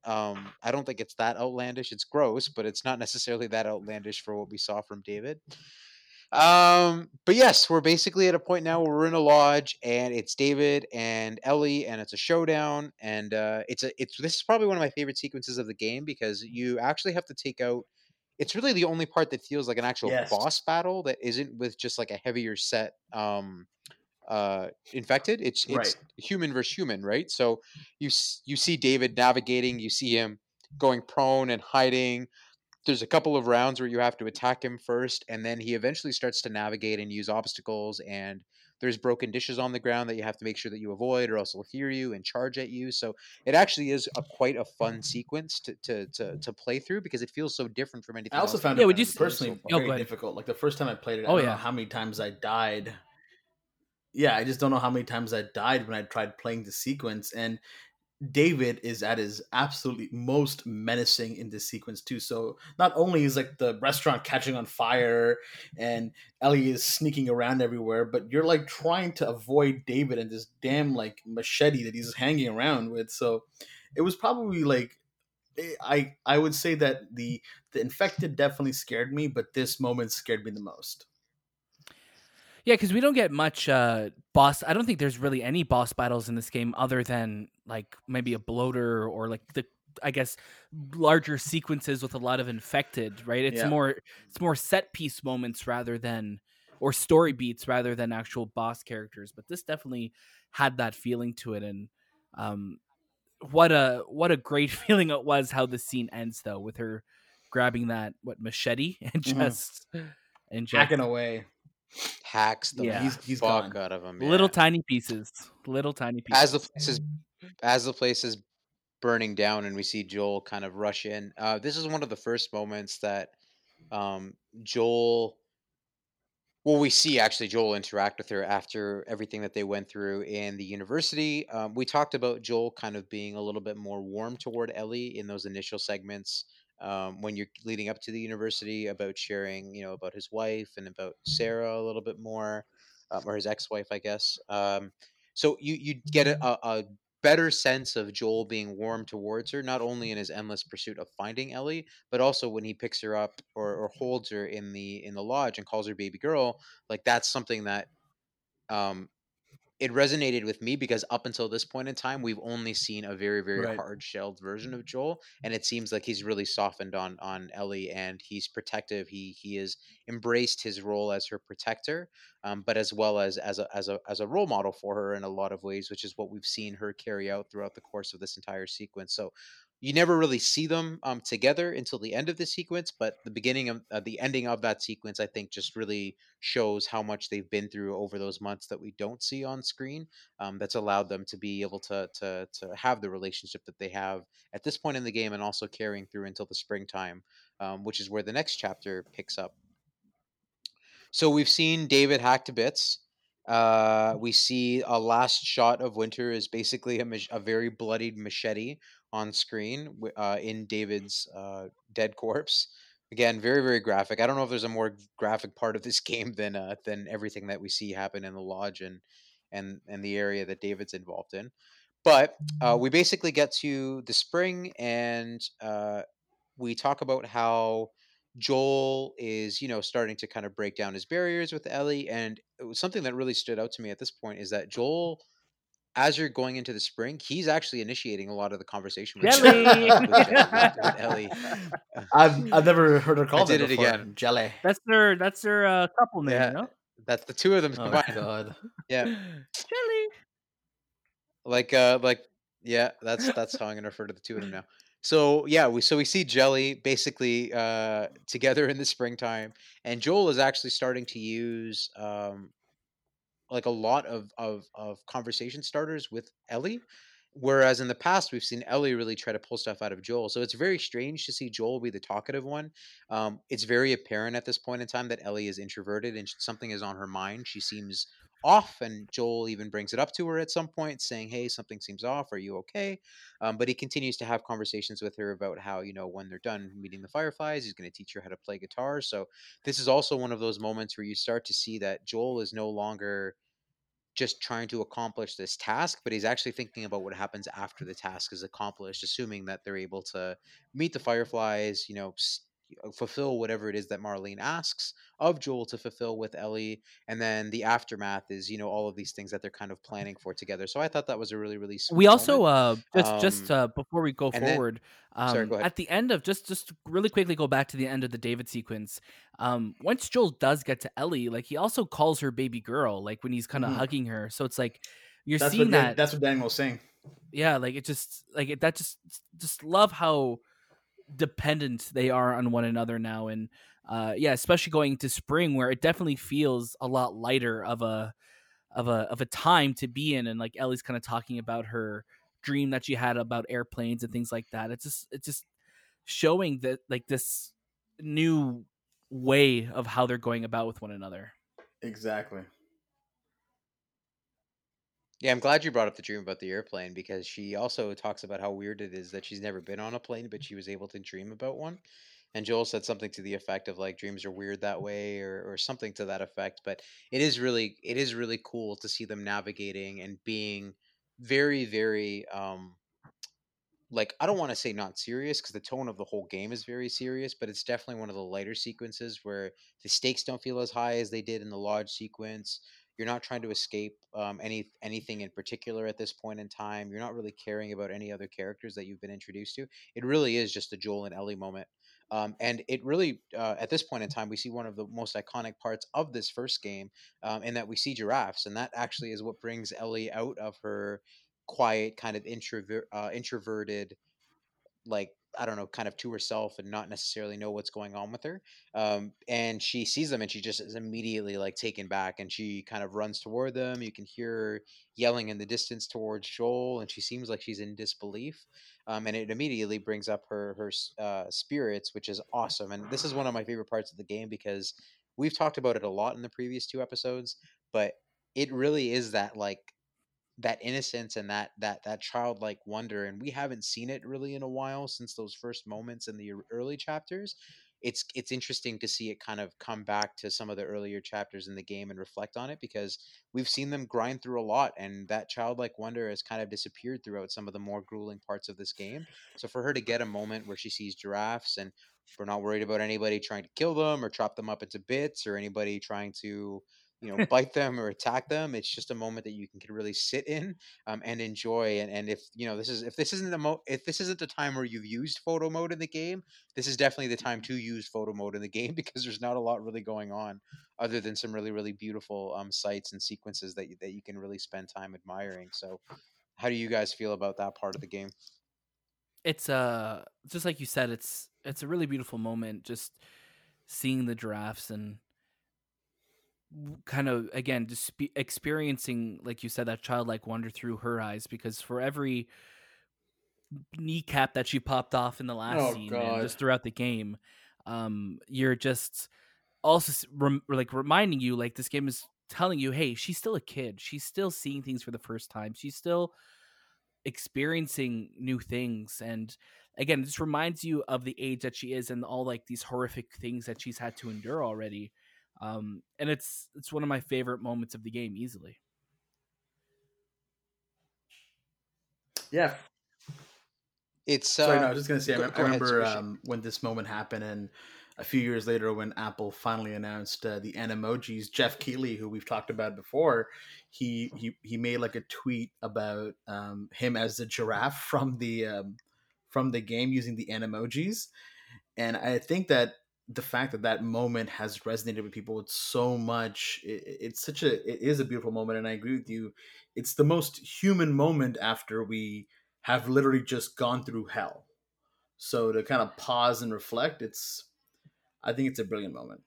um, I don't think it's that outlandish. It's gross, but it's not necessarily that outlandish for what we saw from David. Um, but yes, we're basically at a point now where we're in a lodge and it's David and Ellie and it's a showdown and uh it's a it's this is probably one of my favorite sequences of the game because you actually have to take out it's really the only part that feels like an actual Yes. boss battle that isn't with just like a heavier set um uh infected it's it's Right. human versus human right so you you see david navigating you see him going prone and hiding there's a couple of rounds where you have to attack him first and then he eventually starts to navigate and use obstacles and there's broken dishes on the ground that you have to make sure that you avoid or else he'll hear you and charge at you so it actually is a quite a fun sequence to to to, to play through because it feels so different from anything I also else found Yeah, it would you we've s- played personally so very difficult. Like the first time I played it, I Oh, don't yeah. know how many times I died. Yeah, I just don't know how many times I died when I tried playing the sequence. And David is at his absolutely most menacing in this sequence too. So not only is like the restaurant catching on fire and Ellie is sneaking around everywhere, but you're like trying to avoid David and this damn like machete that he's hanging around with. So it was probably like eh, I I would say that the the infected definitely scared me, but this moment scared me the most. Yeah, because we don't get much uh, boss. I don't think there's really any boss battles in this game other than like maybe a bloater or like the I guess larger sequences with a lot of infected. Right? It's Yeah. more it's more set piece moments rather than or story beats rather than actual boss characters. But this definitely had that feeling to it, and um, what a what a great feeling it was how the scene ends though with her grabbing that what machete and Mhm. just and just Hacking away. Hacks the Yeah. He's- he's fuck gone. out of him little tiny pieces, little tiny pieces. as the place is as the place is burning down and we see Joel kind of rush in. Uh, this is one of the first moments that um, Joel. Well, we see actually Joel interact with her after everything that they went through in the university. Um, we talked about Joel kind of being a little bit more warm toward Ellie in those initial segments um, when you're leading up to the university about sharing, you know, about his wife and about Sarah a little bit more, um, or his ex-wife, I guess. Um, so you you get a, a, better sense of Joel being warm towards her, not only in his endless pursuit of finding Ellie, but also when he picks her up or, or holds her in the in the lodge and calls her baby girl. Like that's something that um it resonated with me because up until this point in time, we've only seen a very, very Right. hard shelled version of Joel, and it seems like he's really softened on on Ellie, and he's protective. He he has embraced his role as her protector, um, but as well as as a as a as a role model for her in a lot of ways, which is what we've seen her carry out throughout the course of this entire sequence. So you never really see them um, together until the end of the sequence, but the beginning of uh, the ending of that sequence, I think, just really shows how much they've been through over those months that we don't see on screen. Um, that's allowed them to be able to to to have the relationship that they have at this point in the game, and also carrying through until the springtime, um, which is where the next chapter picks up. So we've seen David hack to bits. Uh, we see a last shot of Winter is basically a, mach- a very bloodied machete on screen uh, in David's uh, dead corpse. Again, very very graphic. I don't know if there's a more graphic part of this game than uh, than everything that we see happen in the lodge and and and the area that David's involved in. But uh, we basically get to the spring and uh, we talk about how Joel is, you know, starting to kind of break down his barriers with Ellie. And was something that really stood out to me at this point is that Joel, as you're going into the spring, he's actually initiating a lot of the conversation with, Jelly! with, with, with Ellie. I've I've never heard her called did that it before. again. Jelly. That's their that's their uh, couple name, Yeah. you know? That's the two of them Oh combined. god. Yeah, Jelly. like uh, like yeah, that's that's how I'm gonna refer to the two of them now. So yeah, we so we see Jelly basically uh, together in the springtime, and Joel is actually starting to use um, like a lot of of of conversation starters with Ellie. Whereas in the past, we've seen Ellie really try to pull stuff out of Joel. So it's very strange to see Joel be the talkative one. Um, it's very apparent at this point in time that Ellie is introverted and something is on her mind. She seems off, and Joel even brings it up to her at some point, saying, Hey, something seems off. Are you okay? Um, but he continues to have conversations with her about how, you know, when they're done meeting the Fireflies, he's going to teach her how to play guitar. So this is also one of those moments where you start to see that Joel is no longer just trying to accomplish this task, but he's actually thinking about what happens after the task is accomplished, assuming that they're able to meet the Fireflies, you know, fulfill whatever it is that Marlene asks of Joel to fulfill with Ellie, and then the aftermath is, you know, all of these things that they're kind of planning for together. So I thought that was a really, really sweet We also moment. uh just just Um, uh before we go and then- forward, um sorry, go at the end of just just really quickly go back to the end of the David sequence. Um once Joel does get to Ellie, like he also calls her baby girl, like when he's kind of Mhm. hugging her. So it's like you're That's seeing Dan- that that's what Daniel was saying. yeah like it just like it, that just just love how dependent they are on one another now and uh yeah especially going to spring where it definitely feels a lot lighter of a of a of a time to be in and like ellie's kind of talking about her dream that she had about airplanes and things like that it's just it's just showing that like this new way of how they're going about with one another Exactly. Yeah, I'm glad you brought up the dream about the airplane because she also talks about how weird it is that she's never been on a plane, but she was able to dream about one. And Joel said something to the effect of like dreams are weird that way or, or something to that effect. But it is really it is really cool to see them navigating and being very, very um like I don't want to say not serious because the tone of the whole game is very serious, but it's definitely one of the lighter sequences where the stakes don't feel as high as they did in the lodge sequence. You're not trying to escape um, any anything in particular at this point in time. You're not really caring about any other characters that you've been introduced to. It really is just a Joel and Ellie moment. Um, and it really, uh, at this point in time, we see one of the most iconic parts of this first game, um, in that we see giraffes, and that actually is what brings Ellie out of her quiet, kind of introvert, uh, introverted like I don't know, kind of to herself and not necessarily know what's going on with her. Um, and she sees them and she just is immediately like taken back and she kind of runs toward them. You can hear her yelling in the distance towards Joel and she seems like she's in disbelief. Um, and it immediately brings up her her uh, spirits, which is awesome. And this is one of my favorite parts of the game because we've talked about it a lot in the previous two episodes, but it really is that like that innocence and that that that childlike wonder and we haven't seen it really in a while since those first moments in the early chapters. It's it's interesting to see it kind of come back to some of the earlier chapters in the game and reflect on it because we've seen them grind through a lot and that childlike wonder has kind of disappeared throughout some of the more grueling parts of this game. So for her to get a moment where she sees giraffes and we're not worried about anybody trying to kill them or chop them up into bits or anybody trying to you know bite them or attack them it's just a moment that you can, can really sit in um, and enjoy and, and if you know this is if this isn't the mo if this isn't the time where you've used photo mode in the game this is definitely the time to use photo mode in the game because there's not a lot really going on other than some really really beautiful um, sights and sequences that you, that you can really spend time admiring so how do you guys feel about that part of the game? It's uh just like you said it's it's a really beautiful moment just seeing the giraffes and kind of again just experiencing like you said that childlike wonder through her eyes because for every kneecap that she popped off in the last Oh, scene and just throughout the game um you're just also rem- like reminding you like this game is telling you hey she's still a kid. She's still seeing things for the first time. She's still experiencing new things. And again this reminds you of the age that she is and all like these horrific things that she's had to endure already um and it's it's one of my favorite moments of the game easily Yeah. It's uh, Sorry, no, I was just gonna say. I, go- I go ahead, remember Squishy. um, when this moment happened, and a few years later, when Apple finally announced uh, the Animojis, Geoff Keighley, who we've talked about before, he he he made like a tweet about um, him as the giraffe from the um, from the game using the Animojis, and I think that the fact that that moment has resonated with people with so much it, it's such a it is a beautiful moment and i agree with you it's the most human moment after we have literally just gone through hell so to kind of pause and reflect it's i think it's a brilliant moment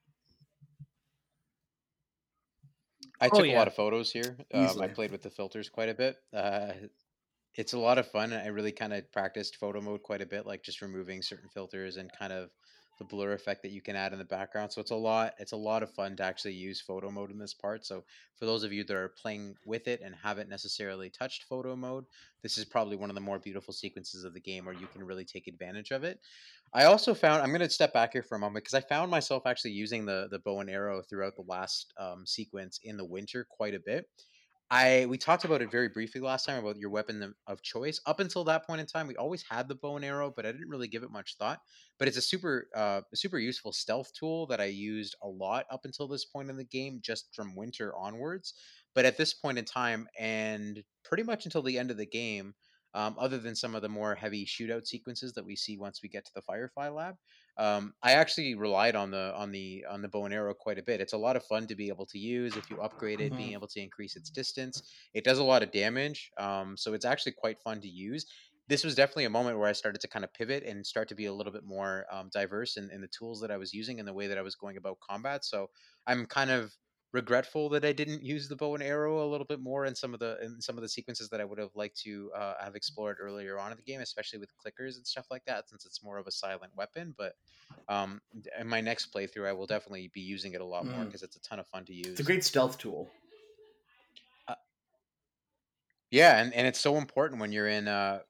I Oh, took a lot of photos here. Um, I played with the filters quite a bit. Uh, it's a lot of fun. I really kind of practiced photo mode quite a bit, like just removing certain filters and kind of the blur effect that you can add in the background. So it's a lot. It's a lot of fun to actually use photo mode in this part. So for those of you that are playing with it and haven't necessarily touched photo mode, this is probably one of the more beautiful sequences of the game where you can really take advantage of it. I also found I'm going to step back here for a moment because I found myself actually using the the bow and arrow throughout the last um, sequence in the winter quite a bit. I we talked about it very briefly last time about your weapon of- choice. Up until that point in time, we always had the bow and arrow, but I didn't really give it much thought. But it's a super uh, super useful stealth tool that I used a lot up until this point in the game, just from winter onwards. But at this point in time, and pretty much until the end of the game, um, other than some of the more heavy shootout sequences that we see once we get to the Firefly Lab, um, I actually relied on the on the on the bow and arrow quite a bit. It's a lot of fun to be able to use if you upgrade it, being Mhm. able to increase its distance. It does a lot of damage, um, so it's actually quite fun to use. This was definitely a moment where I started to kind of pivot and start to be a little bit more um, diverse in, in the tools that I was using and the way that I was going about combat. So I'm kind of regretful that I didn't use the bow and arrow a little bit more in some of the in some of the sequences that I would have liked to uh, have explored earlier on in the game, especially with clickers and stuff like that, since it's more of a silent weapon. But um, in my next playthrough, I will definitely be using it a lot more Mm. because it's a ton of fun to use. it's a great stealth tool Yeah, and, and it's so important when you're in uh,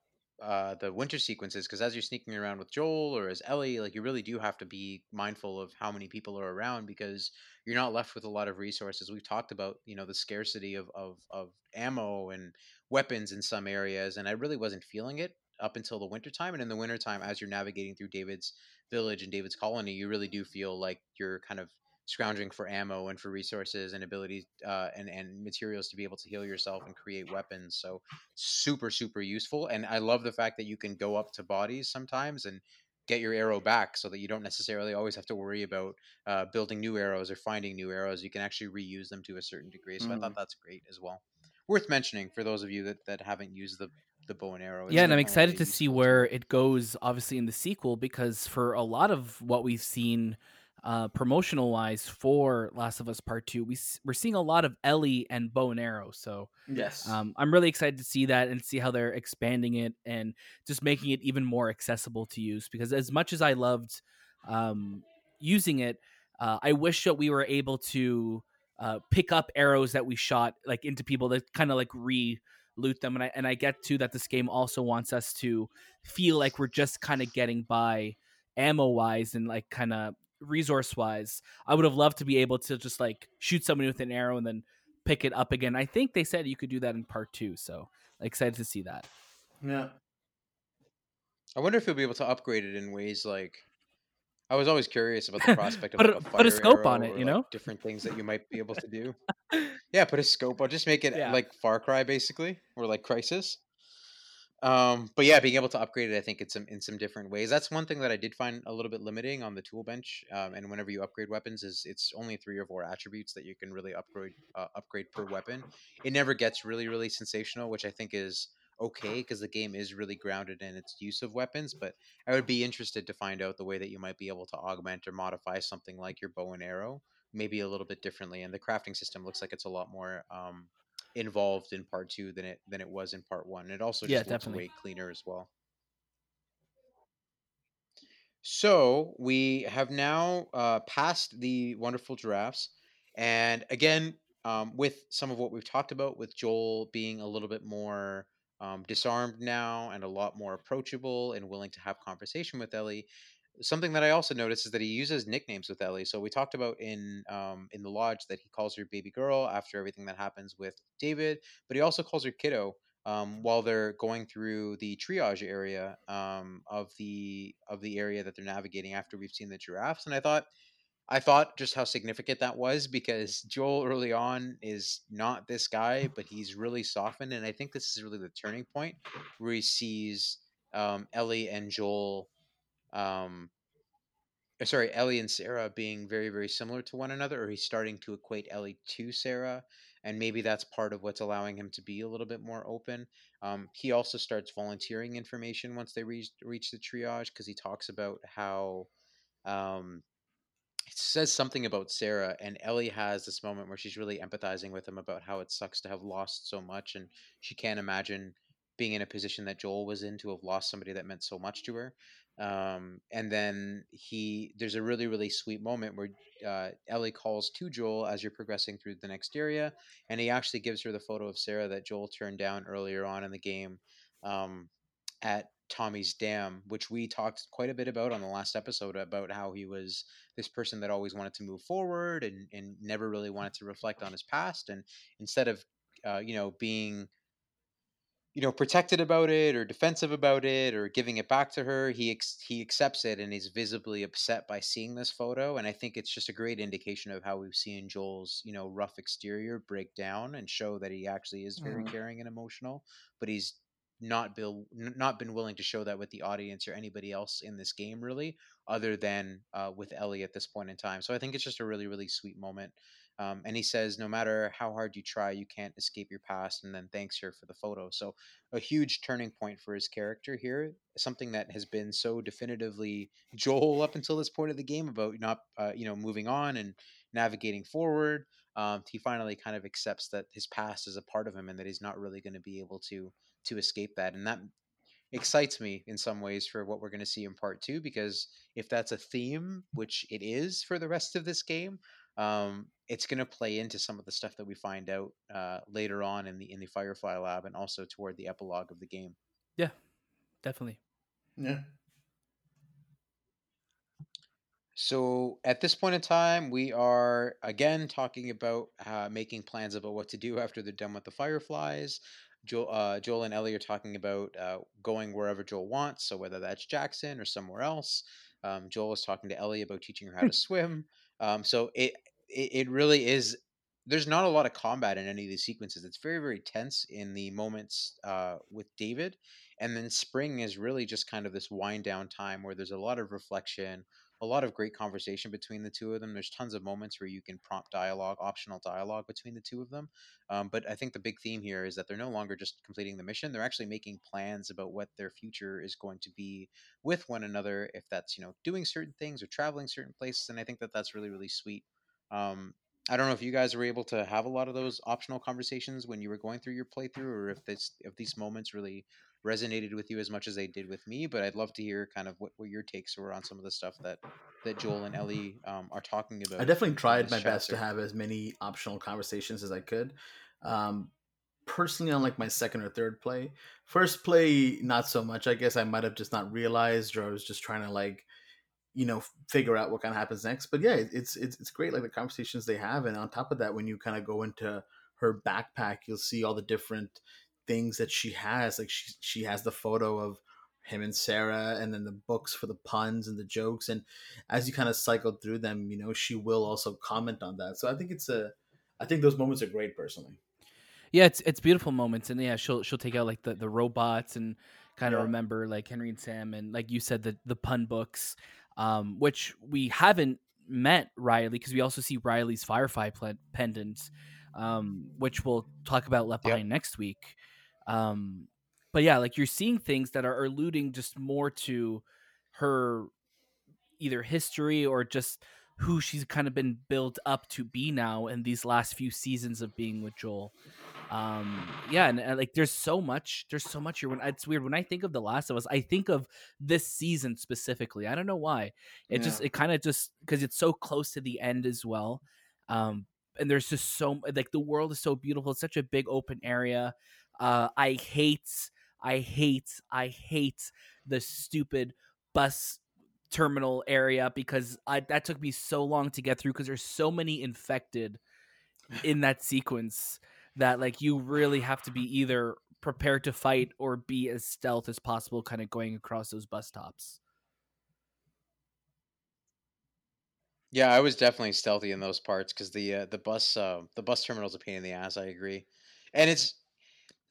uh, the winter sequences because as you're sneaking around with Joel or as Ellie, like you really do have to be mindful of how many people are around because you're not left with a lot of resources. We've talked about you know the scarcity of of, of ammo and weapons in some areas, and I really wasn't feeling it up until the wintertime. And in the wintertime, as you're navigating through David's village and David's colony, you really do feel like you're kind of scrounging for ammo and for resources and abilities uh, and and materials to be able to heal yourself and create weapons. So super super useful, and I love the fact that you can go up to bodies sometimes and get your arrow back, so that you don't necessarily always have to worry about uh, building new arrows or finding new arrows. You can actually reuse them to a certain degree. So I Mm. thought that's great as well. Worth mentioning for those of you that, that haven't used the the bow and arrow. Yeah and i'm excited to see where it goes obviously in the sequel because for a lot of what we've seen uh promotional wise for last of us part two we we're seeing a lot of ellie and bow and arrow so yes. um, i'm really excited to see that and see how they're expanding it and just making it even more accessible to use because as much as i loved um, using it uh, i wish that we were able to uh, pick up arrows that we shot like into people that kind of like re loot them and I and I get to that this game also wants us to feel like we're just kind of getting by ammo wise and like kind of resource wise. I would have loved to be able to just like shoot somebody with an arrow and then pick it up again. I think they said you could do that in part 2, so excited to see that. yeah I wonder if you'll be able to upgrade it in ways like. I was always curious about the prospect of Put like, a- a, put a fire scope on it, or, you like, know? different things that you might be able to do. Yeah, put a scope. I'll just make it Yeah. like Far Cry basically, or like Crysis. Um, but yeah, being able to upgrade it, I think it's some in some different ways. That's one thing that I did find a little bit limiting on the tool bench. Um, and whenever you upgrade weapons, is it's only three or four attributes that you can really upgrade uh, upgrade per weapon. It never gets really really sensational, which I think is okay because the game is really grounded in its use of weapons. But I would be interested to find out the way that you might be able to augment or modify something like your bow and arrow, maybe a little bit differently. And the crafting system looks like it's a lot more um, involved in part two than it than it was in part one. It also just Yeah, looks definitely. way cleaner as well. So we have now uh, passed the wonderful giraffes, and again, um, with some of what we've talked about, with Joel being a little bit more um, disarmed now and a lot more approachable and willing to have conversation with Ellie. Something that I also noticed is that he uses nicknames with Ellie. So we talked about in um, in the lodge that he calls her baby girl after everything that happens with David, but he also calls her kiddo um, while they're going through the triage area um, of the of the area that they're navigating after we've seen the giraffes. And I thought I thought just how significant that was because Joel early on is not this guy, but he's really softened, and I think this is really the turning point where he sees um, Ellie and Joel, um, uh, sorry, Ellie and Sarah being very very similar to one another, or he's starting to equate Ellie to Sarah, and maybe that's part of what's allowing him to be a little bit more open. Um, he also starts volunteering information once they reach reach the triage because he talks about how. Um, it says something about Sarah, and Ellie has this moment where she's really empathizing with him about how it sucks to have lost so much, and she can't imagine being in a position that Joel was in to have lost somebody that meant so much to her. Um, and then he, there's a really, really sweet moment where uh, Ellie calls to Joel as you're progressing through the next area, and he actually gives her the photo of Sarah that Joel turned down earlier on in the game um, at Tommy's Dam, which we talked quite a bit about on the last episode about how he was this person that always wanted to move forward and, and never really wanted to reflect on his past. And instead of, uh, you know, being, you know, protected about it or defensive about it or giving it back to her, he ex- he accepts it and is visibly upset by seeing this photo. And I think it's just a great indication of how we've seen Joel's, you know, rough exterior break down and show that he actually is very mm. caring and emotional, but he's not been not been willing to show that with the audience or anybody else in this game really other than uh, with ellie at this point in time so i think it's just a really really sweet moment um, and he says no matter how hard you try you can't escape your past and then thanks her for the photo. So a huge turning point for his character here something that has been so definitively joel up until this point of the game about not uh, you know moving on and navigating forward um, he finally kind of accepts that his past is a part of him and that he's not really going to be able to to escape that and that excites me in some ways for what we're going to see in part two because if that's a theme which it is for the rest of this game um, it's going to play into some of the stuff that we find out uh, later on in the in the firefly lab and also toward the epilogue of the game yeah definitely yeah so at this point in time, we are again talking about uh, making plans about what to do after they're done with the Fireflies. Joel, uh, Joel and Ellie are talking about uh, going wherever Joel wants, so whether that's Jackson or somewhere else. Um, Joel is talking to Ellie about teaching her how to swim. Um, so it, it it really is. There's not a lot of combat in any of these sequences. It's very very tense in the moments uh, with David, and then spring is really just kind of this wind down time where there's a lot of reflection, a lot of great conversation between the two of them. There's tons of moments where you can prompt dialogue, optional dialogue between the two of them. Um, but I think the big theme here is that they're no longer just completing the mission; they're actually making plans about what their future is going to be with one another. If that's you know doing certain things or traveling certain places, and I think that that's really really sweet. Um, I don't know if you guys were able to have a lot of those optional conversations when you were going through your playthrough, or if this if these moments really resonated with you as much as they did with me. But I'd love to hear kind of what, what your takes were on some of the stuff that that Joel and Ellie um, are talking about. I definitely tried my chapter. best to have as many optional conversations as I could. Um, personally, on like my second or third play, first play not so much. I guess I might have just not realized, or I was just trying to like you know figure out what kind of happens next but yeah it's it's it's great like the conversations they have and on top of that when you kind of go into her backpack you'll see all the different things that she has. Like she she has the photo of him and Sarah, and then the books for the puns and the jokes. And as you kind of cycle through them, you know, she will also comment on that. So I think it's a, I think those moments are great personally. Yeah, it's it's beautiful moments, and yeah, she'll she'll take out like the the robots and kind of yeah. remember like Henry and Sam, and like you said, the the pun books, um, which we haven't met Riley because we also see Riley's Firefly pendant, um, which we'll talk about left behind yep. next week. Um, but yeah, like you're seeing things that are alluding just more to her either history or just who she's kind of been built up to be now in these last few seasons of being with Joel. Um, yeah, and, and like there's so much, there's so much here. When it's weird when I think of The Last of Us, I think of this season specifically. I don't know why. It yeah. just it kind of just because it's so close to the end as well. Um, and there's just so like the world is so beautiful. It's such a big open area. Uh, I hate, I hate, I hate the stupid bus terminal area because I that took me so long to get through because there's so many infected in that sequence that like you really have to be either prepared to fight or be as stealth as possible kind of going across those bus stops. Yeah, I was definitely stealthy in those parts because the uh, the bus uh, the bus terminal's a pain in the ass. I agree, and it's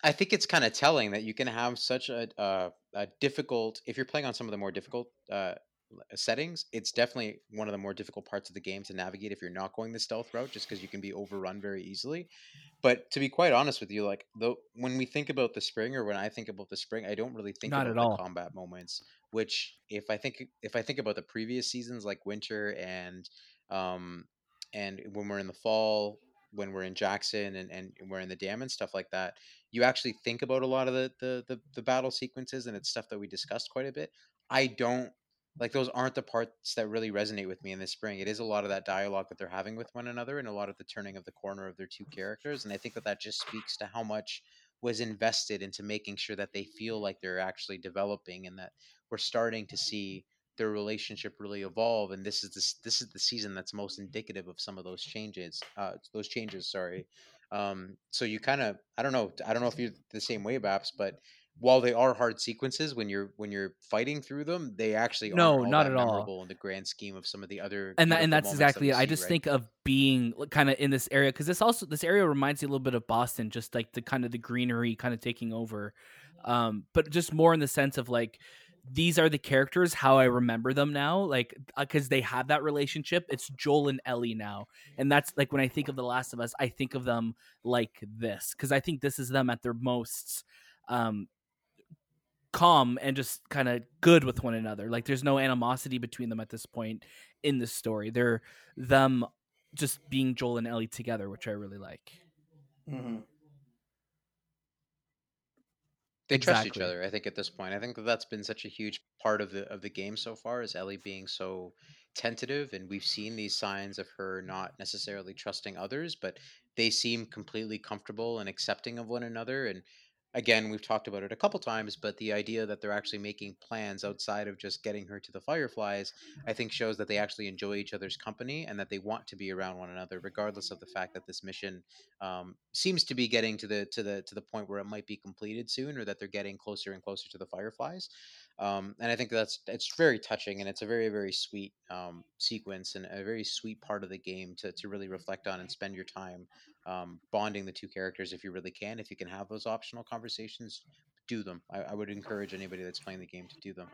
I think it's kind of telling that you can have such a, uh, a difficult if you're playing on some of the more difficult uh, settings. It's definitely one of the more difficult parts of the game to navigate if you're not going the stealth route, just because you can be overrun very easily. But to be quite honest with you, like though when we think about the spring or when I think about the spring, I don't really think Not about at the all. combat moments. Which if I think if I think about the previous seasons like winter and um and when we're in the fall, when we're in Jackson and, and we're in the dam and stuff like that, you actually think about a lot of the, the the the battle sequences and it's stuff that we discussed quite a bit. I don't like those aren't the parts that really resonate with me in the spring. It is a lot of that dialogue that they're having with one another and a lot of the turning of the corner of their two characters. And I think that that just speaks to how much was invested into making sure that they feel like they're actually developing and that we're starting to see their relationship really evolve. And this is this this is the season that's most indicative of some of those changes. Uh, those changes, sorry. Um, so you kind of I don't know I don't know if you're the same way, Baps, but while they are hard sequences when you're when you're fighting through them, they actually No, not that at all. in the grand scheme of some of the other and that, and that's that exactly we it. I just right? think of being kind of in this area because this also this area reminds me a little bit of Boston, just like the kind of the greenery kind of taking over, um, but just more in the sense of like these are the characters how I remember them now, like because they have that relationship. It's Joel and Ellie now, and that's like when I think of The Last of Us, I think of them like this because I think this is them at their most. Um, calm and just kind of good with one another. Like there's no animosity between them at this point in the story. They're them just being Joel and Ellie together, which I really like. Mm-hmm. they trust each other i think at this point i think that that's been such a huge part of the of the game so far is ellie being so tentative and we've seen these signs of her not necessarily trusting others but they seem completely comfortable and accepting of one another and again we've talked about it a couple times but the idea that they're actually making plans outside of just getting her to the fireflies i think shows that they actually enjoy each other's company and that they want to be around one another regardless of the fact that this mission um, seems to be getting to the to the to the point where it might be completed soon, or that they're getting closer and closer to the fireflies. Um, and I think that's it's very touching, and it's a very very sweet um, sequence and a very sweet part of the game to to really reflect on and spend your time um, bonding the two characters if you really can. If you can have those optional conversations, do them. I, I would encourage anybody that's playing the game to do them.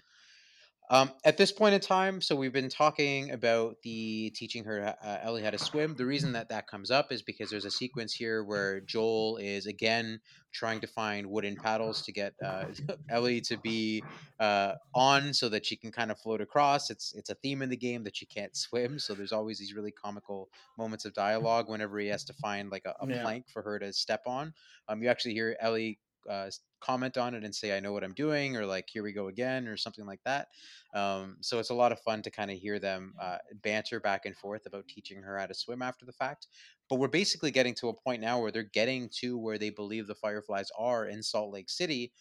Um, at this point in time, so we've been talking about the teaching her uh, Ellie how to swim. The reason that that comes up is because there's a sequence here where Joel is again trying to find wooden paddles to get uh, Ellie to be uh, on so that she can kind of float across. It's it's a theme in the game that she can't swim, so there's always these really comical moments of dialogue whenever he has to find like a, a Yeah. plank for her to step on. Um, you actually hear Ellie uh, comment on it and say, "I know what I'm doing," or like, "Here we go again," or something like that. Um, so it's a lot of fun to kind of hear them uh, banter back and forth about teaching her how to swim after the fact. But we're basically getting to a point now where they're getting to where they believe the Fireflies are in Salt Lake City.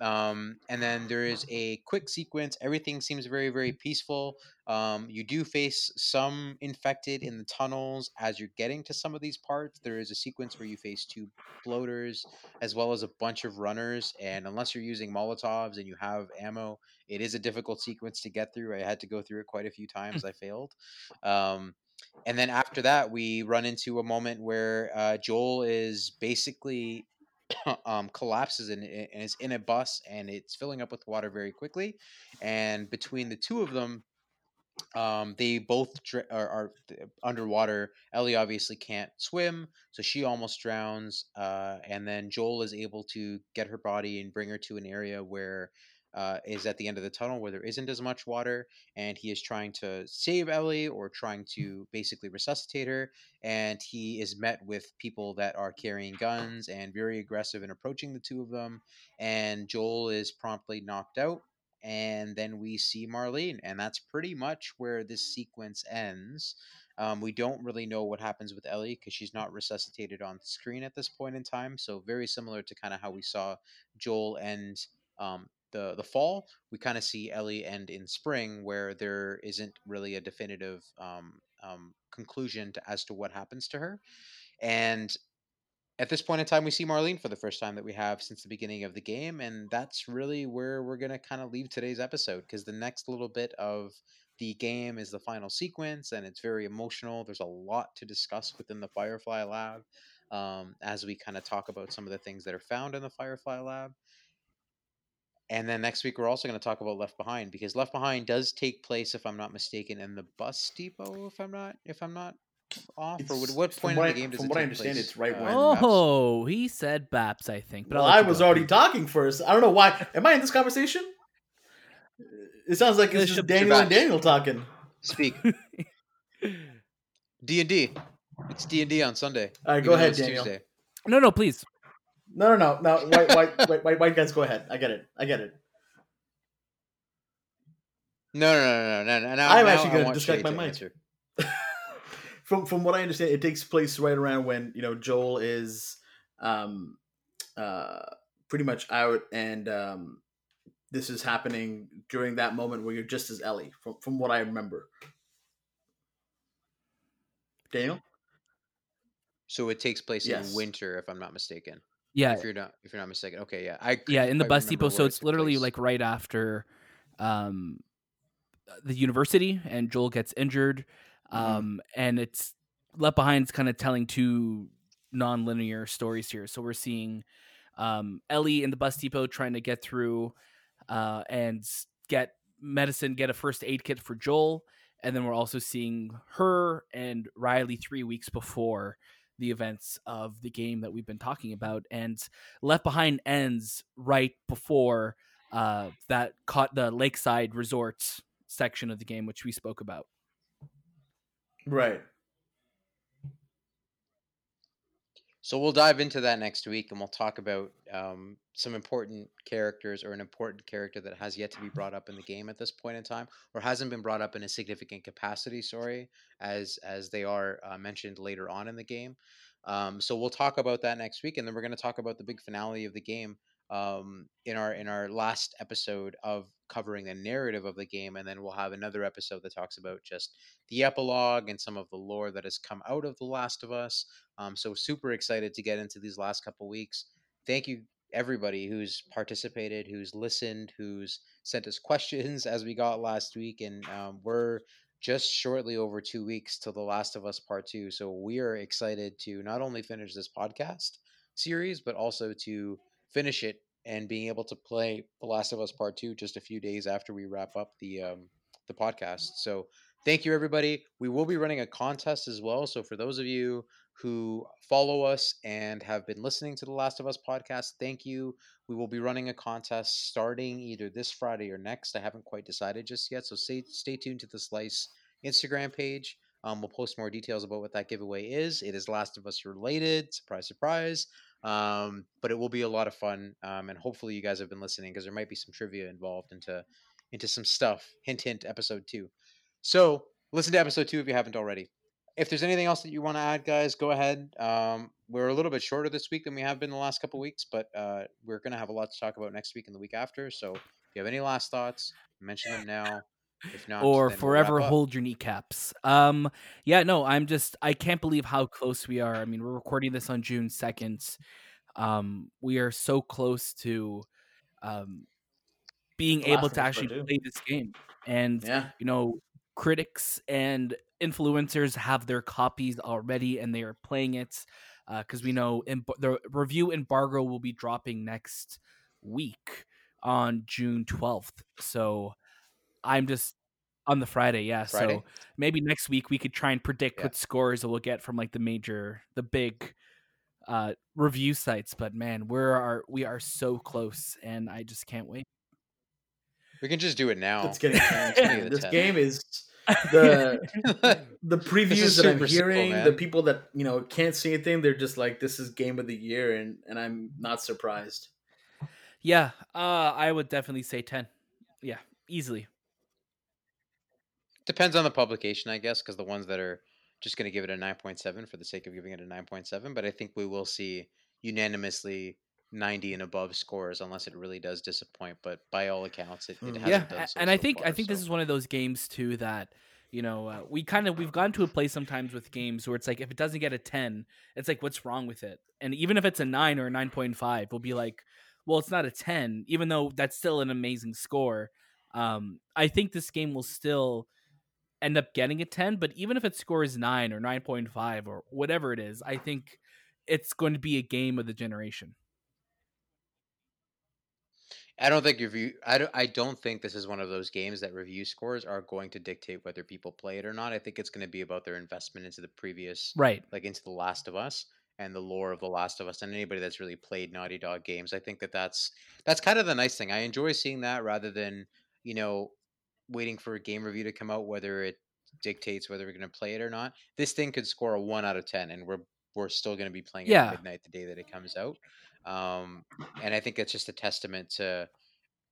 Um, and then there is a quick sequence. Everything seems very, very peaceful. Um, you do face some infected in the tunnels as you're getting to some of these parts. There is a sequence where you face two bloaters as well as a bunch of runners. And unless you're using Molotovs and you have ammo, it is a difficult sequence to get through. I had to go through it quite a few times. I failed. Um, and then after that, we run into a moment where uh, Joel is basically um, collapses and, and is in a bus and it's filling up with water very quickly. And between the two of them, um, they both are, are underwater. Ellie obviously can't swim, so she almost drowns. Uh, and then Joel is able to get her body and bring her to an area where uh, is at the end of the tunnel where there isn't as much water, and he is trying to save Ellie or trying to basically resuscitate her. And he is met with people that are carrying guns and very aggressive in approaching the two of them. And Joel is promptly knocked out and then we see Marlene, and that's pretty much where this sequence ends. Um, we don't really know what happens with Ellie because she's not resuscitated on screen at this point in time. So very similar to kind of how we saw Joel end um, the the fall. We kind of see Ellie end in spring, where there isn't really a definitive um, um, conclusion to, as to what happens to her. And at this point in time, we see Marlene for the first time that we have since the beginning of the game, and that's really where we're gonna kind of leave today's episode because the next little bit of the game is the final sequence, and it's very emotional. There's a lot to discuss within the Firefly Lab um, as we kind of talk about some of the things that are found in the Firefly Lab. And then next week we're also going to talk about Left Behind because Left Behind does take place, if I'm not mistaken, in the bus depot. If I'm not, if I'm not off, or what, what point in the game does from it what I understand, place? it's right when. Uh, Baps? Oh, he said Baps, I think. But well, I'll let I you was go. already talking first. I don't know why. Am I in this conversation? It sounds like it's Yeah, just Daniel and Daniel talking. Speak D and D. It's D and D on Sunday. All right, go ahead, it's Daniel. Tuesday. No, no, please. No, no, no, no. White, white, white, white, white guys, go ahead. I get it. I get it. No, no, no, no, no. no. Now, I'm now actually want disconnect Shay my to mic. from from what I understand, it takes place right around when you know Joel is um uh pretty much out, and um this is happening during that moment where you're just as Ellie. From from what I remember, Daniel. So it takes place Yes. in winter, if I'm not mistaken. Yeah, If you're not, if you're not mistaken. Okay, yeah. I yeah, in the bus depot. So it's literally place. like right after um, the university, and Joel gets injured. Mhm. Um, and it's Left Behind's kind of telling two non-linear stories here. So we're seeing um, Ellie in the bus depot trying to get through uh, and get medicine, get a first aid kit for Joel, and then we're also seeing her and Riley three weeks before the events of the game that we've been talking about. And Left Behind ends right before uh, that caught the Lakeside Resort section of the game, which we spoke about. Right. So we'll dive into that next week, and we'll talk about um, some important characters or an important character that has yet to be brought up in the game at this point in time, or hasn't been brought up in a significant capacity. Sorry, as as they are uh, mentioned later on in the game. Um, so we'll talk about that next week, and then we're going to talk about the big finale of the game um, in our in our last episode of covering the narrative of the game, and then we'll have another episode that talks about just the epilogue and some of the lore that has come out of The Last of Us. Um, so super excited to get into these last couple weeks. Thank you everybody who's participated, who's listened, who's sent us questions as we got last week, and um, we're just shortly over two weeks till The Last of Us Part Two. So we are excited to not only finish this podcast series, but also to finish it and being able to play The Last of Us Part Two just a few days after we wrap up the um, the podcast. So thank you everybody. We will be running a contest as well. So for those of you who follow us and have been listening to the Last of Us podcast, thank you. We will be running a contest starting either this Friday or next. I haven't quite decided just yet, so stay stay tuned to the Slice Instagram page. Um, we'll post more details about what that giveaway is. It is Last of Us related. Surprise, surprise. Um, but it will be a lot of fun, um, and hopefully you guys have been listening because there might be some trivia involved into into some stuff. Hint, hint. Episode two. So listen to episode two if you haven't already if there's anything else that you want to add, guys, go ahead. Um, we're a little bit shorter this week than we have been the last couple weeks, but uh, we're going to have a lot to talk about next week and the week after. So if you have any last thoughts, mention them now. Not, or forever hold your kneecaps. Um, yeah, no, I'm just I can't believe how close we are. I mean, we're recording this on June second. Um, we are so close to um being able to actually play this game, and Yeah. you know, critics and influencers have their copies already, and they are playing it because we know em- the review embargo will be dropping next week on June twelfth. So I'm just on the Friday, yeah. Friday? So maybe next week we could try and predict Yeah. what scores we'll get from like the major, the big uh review sites. But man, we're are we are so close, and I just can't wait. We can just do it now. It's getting tense, It's gonna man. be the This 10th. game is the the previews that I'm super simple, hearing, the people that you know can't see anything, they're just like, "This is game of the year," and and I'm not surprised. Yeah, uh, I would definitely say ten. Yeah, easily. Depends on the publication, I guess, because the ones that are just going to give it a 9.7 for the sake of giving it a 9.7. But I think we will see unanimously 90 and above scores unless it really does disappoint. But by all accounts, it, it hasn't yeah, done so and I so think I far, think this is one of those games too that you know uh, we kind of we've gone to a place sometimes with games where it's like if it doesn't get a 10 it's like what's wrong with it and even if it's a 9 or a 9.5 we'll be like well it's not a 10 even though that's still an amazing score um i think this game will still end up getting a 10 but even if it scores 9 or 9.5 or whatever it is i think it's going to be a game of the generation I don't think review. I don't. I don't think this is one of those games that review scores are going to dictate whether people play it or not. I think it's going to be about their investment into the previous, right like into The Last of Us and the lore of The Last of Us, and anybody that's really played Naughty Dog games. I think that that's that's kind of the nice thing. I enjoy seeing that rather than you know waiting for a game review to come out, whether it dictates whether we're going to play it or not. This thing could score a one out of ten, and we're we're still going to be playing it Yeah. at midnight the day that it comes out. Um, and I think it's just a testament to.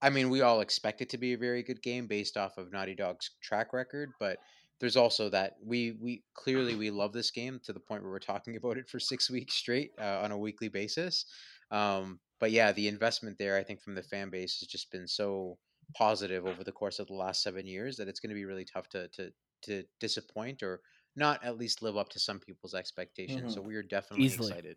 I mean, we all expect it to be a very good game based off of Naughty Dog's track record, but there's also that we we clearly we love this game to the point where we're talking about it for six weeks straight uh, on a weekly basis. Um, but yeah, the investment there, I think, from the fan base has just been so positive over the course of the last seven years that it's going to be really tough to to to disappoint or not at least live up to some people's expectations. So we are definitely Easily. excited.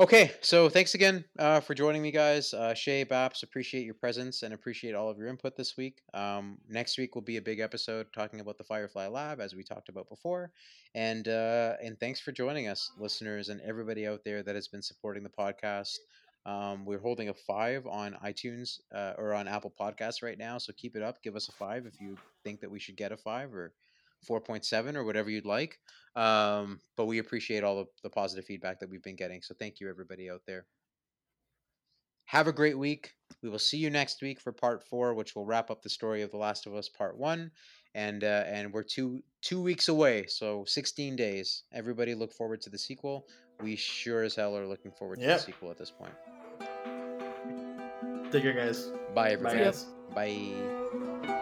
Okay, so thanks again uh, for joining me, guys. Uh, Shay, Baps, appreciate your presence and appreciate all of your input this week. Um, next week will be a big episode talking about the Firefly Lab, as we talked about before. And uh, and thanks for joining us, listeners, and everybody out there that has been supporting the podcast. Um, we're holding a five on iTunes uh, or on Apple Podcasts right now, so keep it up. Give us a five if you think that we should get a five or four point seven or whatever you'd like. Um, but we appreciate all of the positive feedback that we've been getting. So thank you, everybody out there. Have a great week. We will see you next week for part four, which will wrap up the story of The Last of Us Part One, and uh, and we're two two weeks away, so sixteen days. Everybody, look forward to the sequel. We sure as hell are looking forward to Yep. the sequel at this point. Take care, guys. Bye, Bye, guys. Bye.